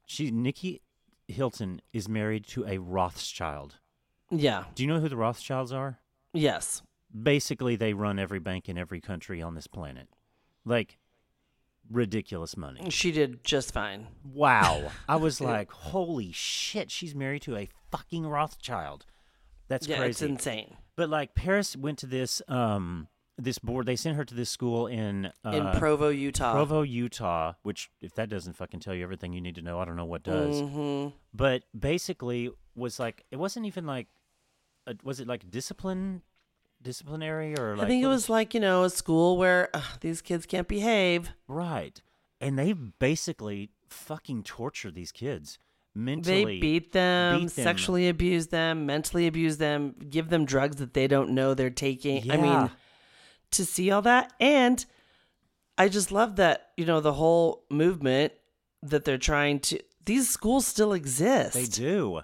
She Nicky Hilton is married to a Rothschild. Yeah. Do you know who the Rothschilds are? Yes. Basically, they run every bank in every country on this planet. Like ridiculous money. She did just fine. Wow. I was like, holy shit, she's married to a fucking Rothschild. That's yeah, it's insane. But like Paris went to this um this board. They sent her to this school in uh, In Provo, Utah. Provo, Utah. Which if that doesn't fucking tell you everything you need to know, I don't know what does. hmm But basically, was like it wasn't even like, a, was it like discipline, disciplinary or like? I think it what was like, you know, a school where uh, these kids can't behave. right, and they basically fucking torture these kids They beat them, beat them. sexually abuse them, mentally abuse them, give them drugs that they don't know they're taking. I mean, to see all that. And I just love that, you know, the whole movement that they're trying to. These schools still exist. They do.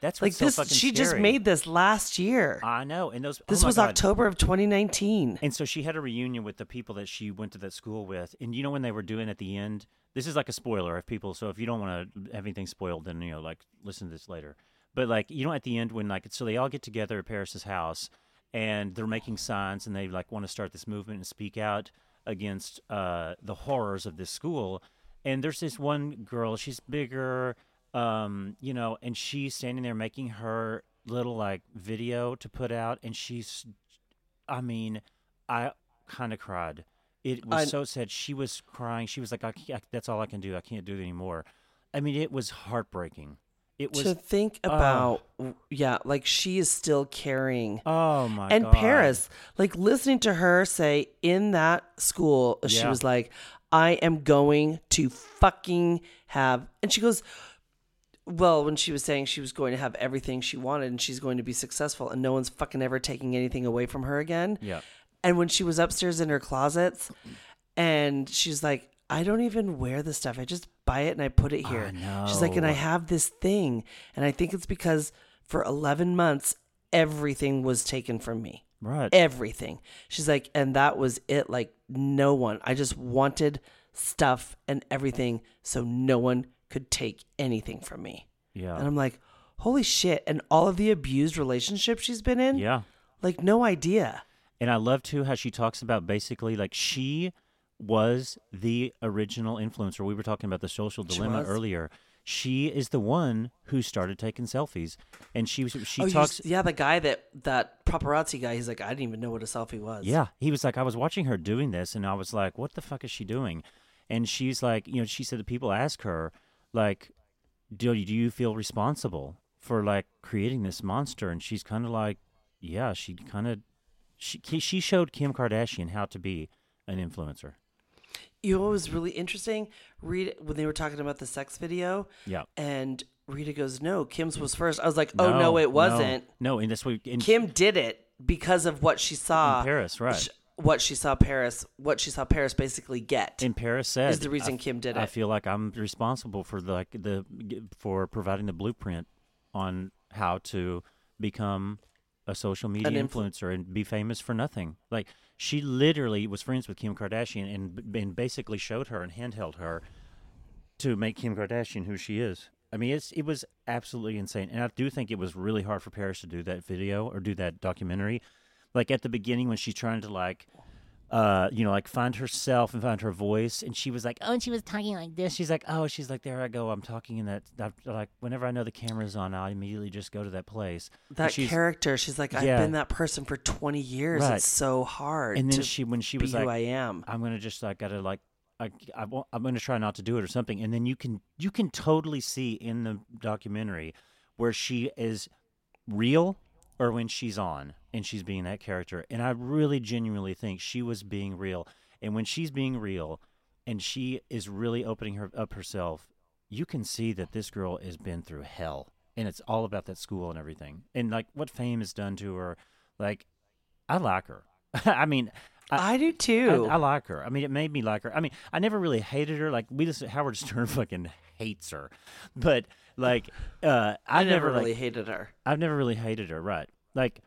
That's Like so this, fucking she just made this last year. I know, and those. oh this my was God. October of 2019. And so she had a reunion with the people that she went to that school with. And you know when they were doing at the end, this is like a spoiler if people. So if you don't want to have anything spoiled, then you know, like listen to this later. But like you know, at the end when like so they all get together at Paris's house, and they're making signs, and they like want to start this movement and speak out against uh, the horrors of this school. And there's this one girl, she's bigger, um, you know, and she's standing there making her little like video to put out, and she's I mean, I kind of cried. It was I- so sad. She was crying. She was like, I can't, "That's all I can do. I can't do it anymore." I mean, it was heartbreaking. It was. to think oh. about, yeah, like she is still carrying. oh my God. and god! Paris, like listening to her say in that school, uh, she was like, I am going to fucking have, and she goes, well, when she was saying she was going to have everything she wanted and she's going to be successful and no one's fucking ever taking anything away from her again. Yeah. And when she was upstairs in her closets and she's like, I don't even wear this stuff. I just buy it and I put it here. She's like, and I have this thing. And I think it's because for 11 months, everything was taken from me. Right. Everything. She's like, and that was it. Like, no one. I just wanted stuff and everything so no one could take anything from me. yeah. And I'm like, holy shit. And all of the abused relationships she's been in, yeah. like, no idea. And I love too how she talks about basically like she was the original influencer. We were talking about the social dilemma was. earlier. She is the one who started taking selfies, and she was she oh, talks. yeah, the guy that that paparazzi guy. He's like, I didn't even know what a selfie was. Yeah, he was like, I was watching her doing this, and I was like, what the fuck is she doing? And she's like, you know, she said that people ask her, like, do do you feel responsible for like creating this monster? And she's kind of like, yeah, she kind of she she showed Kim Kardashian how to be an influencer. You know what was really interesting? Rita, when they were talking about the sex video, Yeah. and Rita goes, "No, Kim's was first. I was like, "Oh no, it wasn't. No, and that's what in, Kim did it because of what she saw in Paris, right? sh- What she saw Paris, what she saw Paris basically get. in Paris said is the reason I- Kim did it. I feel like I'm responsible for the, like the for providing the blueprint on how to become a social media An influ- influencer and be famous for nothing. Like she literally was friends with Kim Kardashian and and basically showed her and handheld her to make Kim Kardashian who she is. I mean, it's it was absolutely insane, and I do think it was really hard for Paris to do that video or do that documentary. Like at the beginning when she's trying to like uh, you know, like find herself and find her voice. And she was like, oh, and she was talking like this. She's like, oh, she's like, there I go. I'm talking in that. that like, whenever I know the camera's on, I immediately just go to that place. That she's- character, she's like, I've Yeah. been that person for 20 years. Right. It's so hard. And then to she, when she was who like, I am. I'm gonna just like gotta like I, I won't, I'm gonna try not to do it or something. And then you can you can totally see in the documentary where she is real or when she's on and she's being that character. And I really genuinely think she was being real. And when she's being real and she is really opening her up herself, you can see that this girl has been through hell. And it's all about that school and everything. And like what fame has done to her. Like I like her. I mean, I, I, do too. I, I like her. I mean, it made me like her. I mean, I never really hated her. Like we just Howard Stern fucking hates her, but like uh, I, I never never really like, hated her. I've never really hated her. Right? Like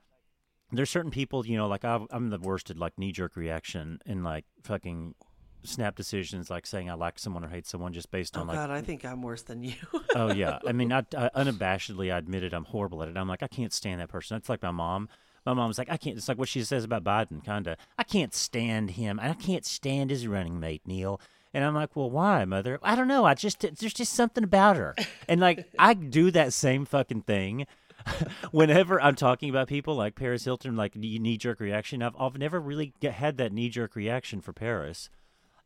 there's certain people, you know, like i I'm the worst at like knee jerk reaction and like fucking snap decisions, like saying I like someone or hate someone just based Oh, on like God, I think I'm worse than you. oh yeah. I mean, I, I unabashedly I admitted I'm horrible at it. I'm like, I can't stand that person. That's like my mom. My mom's like, I can't. It's like what she says about Biden, kind of. I can't stand him. I can't stand his running mate, Neil. And I'm like, well, why, mother? I don't know. I just there's just something about her. And like, I do that same fucking thing. Whenever I'm talking about people like Paris Hilton, like knee jerk reaction, I've, I've never really get, had that knee jerk reaction for Paris.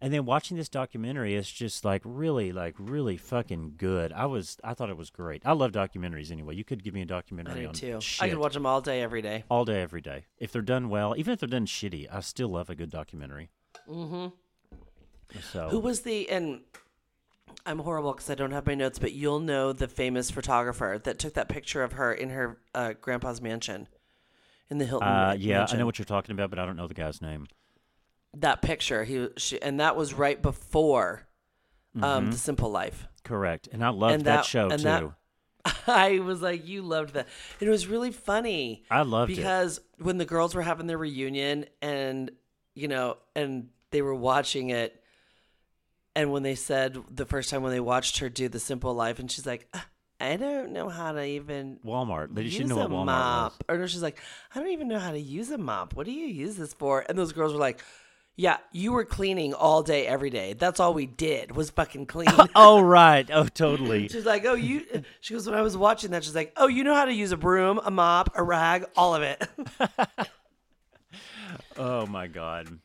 And then watching this documentary is just like really, like really fucking good. I was, I thought it was great. I love documentaries anyway. You could give me a documentary do on too. shit I could watch them all day, every day. all day, every day. If they're done well, even if they're done shitty, I still love a good documentary. Mm-hmm. So Who was the and I'm horrible because I don't have my notes, but you'll know the famous photographer that took that picture of her in her uh, grandpa's mansion in the Hilton. uh, yeah, I know what you're talking about, but I don't know the guy's name. that picture. He she, and that was right before um, Mhm. the Simple Life. Correct, and I loved And that, that- show too. that- I was like, you loved that. It was really funny. I loved it. because when the girls were having their reunion and you know and they were watching it and when they said the first time when they watched her do the simple life and she's like "Ah, i don't know how to even Walmart. They should know a what Walmart mop was. or no she's like i don't even know how to use a mop what do you use this for and those girls were like yeah you were cleaning all day every day that's all we did was fucking clean oh right. Oh totally. She's like, oh, you. She goes, when I was watching that, she's like, oh, you know how to use a broom, a mop, a rag, all of it. oh my god.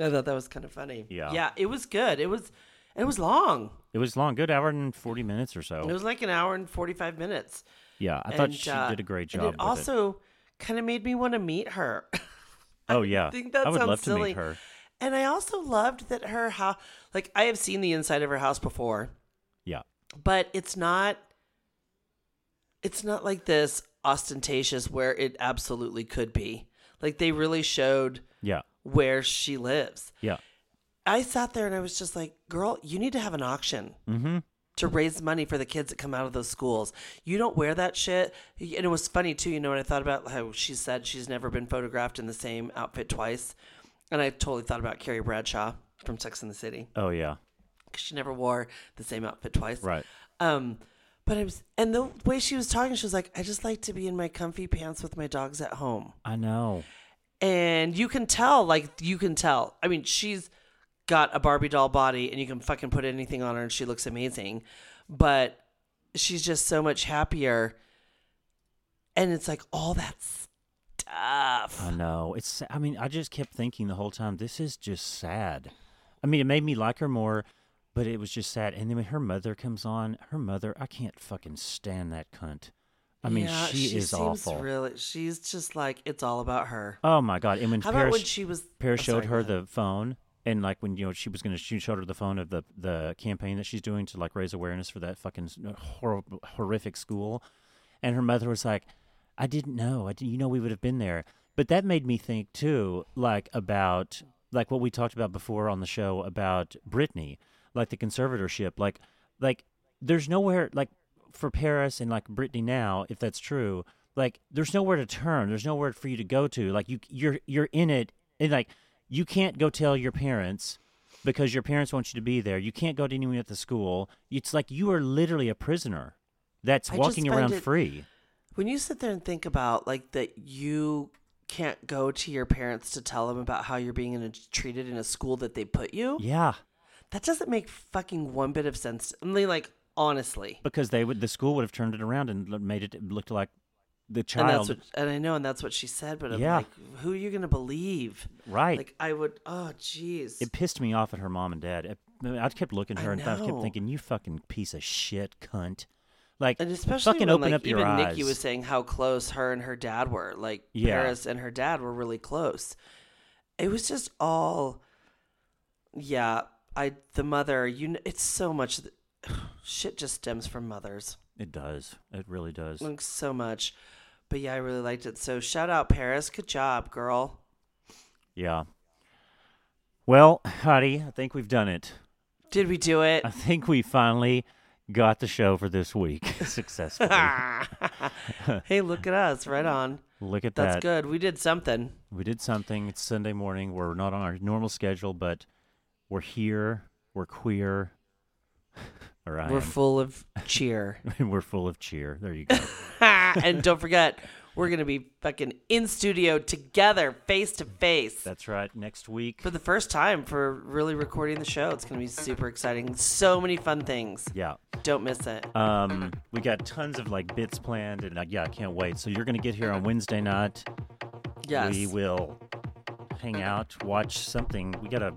I thought that was kind of funny. Yeah. Yeah, it was good. It was it was long. It was long, good hour and forty minutes or so. It was like an hour and 45 minutes. yeah, I thought she uh, did a great and job. it with also kind of made me want to meet her. Oh yeah, I think that I would sounds love to silly. meet her. and I also loved that her house like I have seen the inside of her house before, Yeah, but it's not it's not like this ostentatious where it absolutely could be. Like they really showed yeah, where she lives. yeah. I sat there and I was just like, girl, you need to have an auction. Mm-hmm. to raise money for the kids that come out of those schools. You don't wear that shit. And it was funny too, you know, when I thought about how she said she's never been photographed in the same outfit twice. And I totally thought about Carrie Bradshaw from Sex and the City Oh yeah, because she never wore the same outfit twice. right. Um, but I was, and the way she was talking, she was like, I just like to be in my comfy pants with my dogs at home. I know. And you can tell, like, you can tell. I mean, she's got a Barbie doll body and you can fucking put anything on her and she looks amazing. But she's just so much happier. And it's like all that stuff. I know. It's. I mean, I just kept thinking the whole time. This is just sad. I mean, it made me like her more, but it was just sad. And then when her mother comes on, her mother, I can't fucking stand that cunt. I mean, Yeah, she, is seems awful. Really, she's just like it's all about her. Oh my god! And when How about when she was? Paris showed sorry, her the phone, and like when you know she was gonna, she showed her the phone of the the campaign that she's doing to like raise awareness for that fucking s- uh, hor- horrific school, and her mother was like, "I didn't know. I didn't, you know we would have been there." But that made me think too, like about like what we talked about before on the show about Britney, like the conservatorship, like like there's nowhere like for Paris and like Britney now, if that's true, like there's nowhere to turn. There's nowhere for you to go to. Like you you're you're in it and like you can't go tell your parents because your parents want you to be there. You can't go to anyone at the school. It's like you are literally a prisoner that's I walking around it- free. when you sit there and think about like that you can't go to your parents to tell them about how you're being in a, treated in a school that they put you. Yeah, That doesn't make fucking one bit of sense. I mean, like honestly. because they would the school would have turned it around and made it look like the child. And that's what, and I know, and that's what she said. But I'm Yeah. like, who are you gonna believe? right. Like, I would. Oh, jeez. it pissed me off at her mom and dad. It, I kept looking at I her and I kept thinking, "You fucking piece of shit, cunt!" Like, And especially fucking when, open like, up your even eyes. Nicky was saying how close her and her dad were. Like Yeah. Paris and her dad were really close. It was just all, yeah. I the mother. You. It's so much. Shit just stems from mothers. It does. It really does. Like so much. But yeah, I really liked it. So shout out Paris. Good job, girl. Yeah. Well, Hottie, I think we've done it. Did we do it? I think we finally got the show for this week successfully. hey, look at us. Right on. Look at That's that. That's good. We did something. We did something. It's Sunday morning. We're not on our normal schedule, but we're here. We're queer. Or I We're am. full of cheer. we're full of cheer. There you go. and don't forget, we're going to be fucking in studio together, face to face. That's right. Next week. For the first time for really recording the show. It's going to be super exciting. So many fun things. Yeah. Don't miss it. Um, we got tons of like bits planned, and uh, yeah, I can't wait. So you're gonna get here on Wednesday night. Yes. We will hang out, watch something. We gotta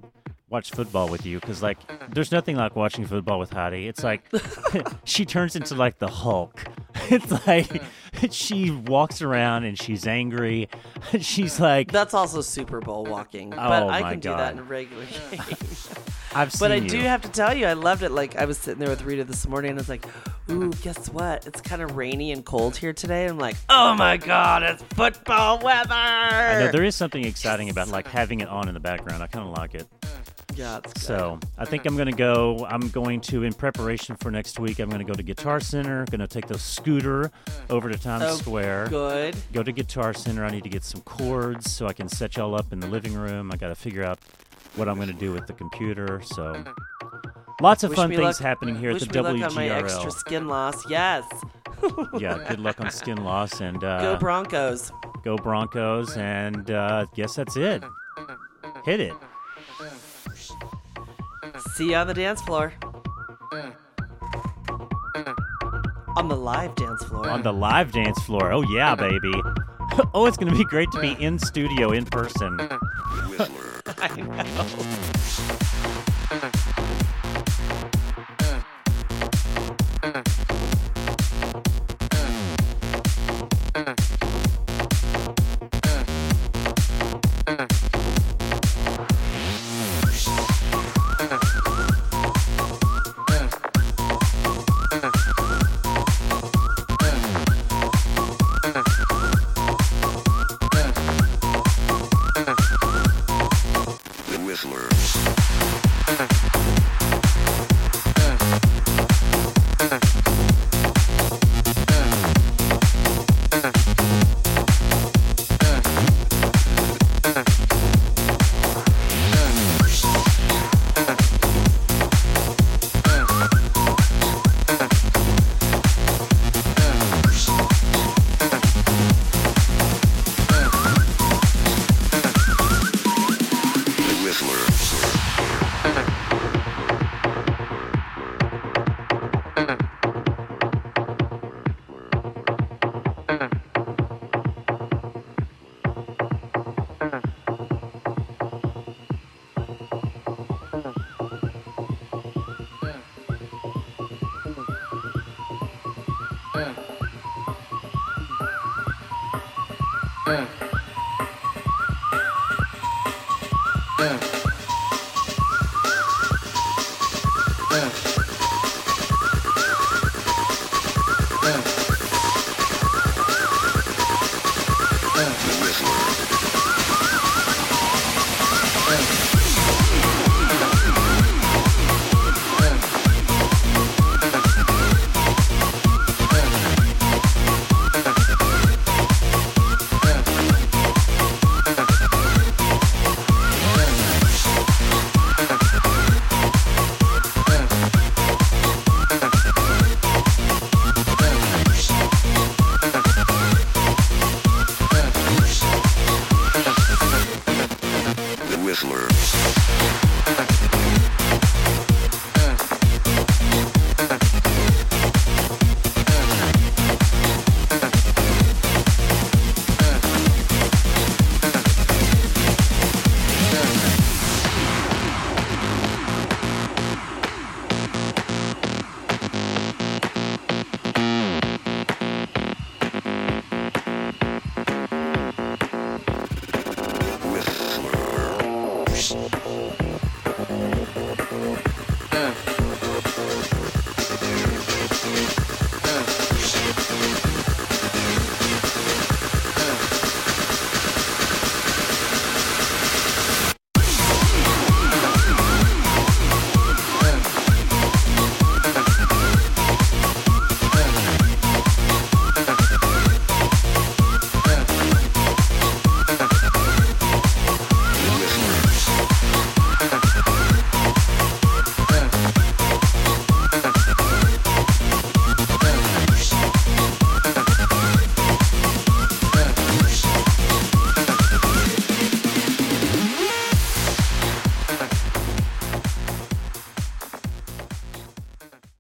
watch football with you because like mm. there's nothing like watching football with Hattie. It's like she turns into like the Hulk. It's like mm. she walks around and she's angry. she's mm. like, That's also Super Bowl walking, but Oh I can do that in a regular game. I've seen but I you. do have to tell you, I loved it. Like I was sitting there with Rita this morning, and I was like, "Ooh, guess what? It's kind of rainy and cold here today." I'm like, "Oh my god, it's football weather!" I know there is something exciting about like having it on in the background. I kind of like it. Yeah, it's good. So I think I'm going to go. I'm going to, in preparation for next week, I'm going to go to Guitar Center. Going to take the scooter over to Times Oh, Square. good. Go to Guitar Center. I need to get some chords so I can set y'all up in the living room. I got to figure out what I'm going to do with the computer. So lots of Wish fun things luck- happening here at wish the me luck on my extra skin loss. Yes, yeah, good luck on skin loss and go uh, Broncos. go Broncos. And uh, guess that's it. Hit it. See you on the dance floor. On the live dance floor. on the live dance floor. Oh yeah, baby. oh, it's gonna be great to be in studio in person. I know.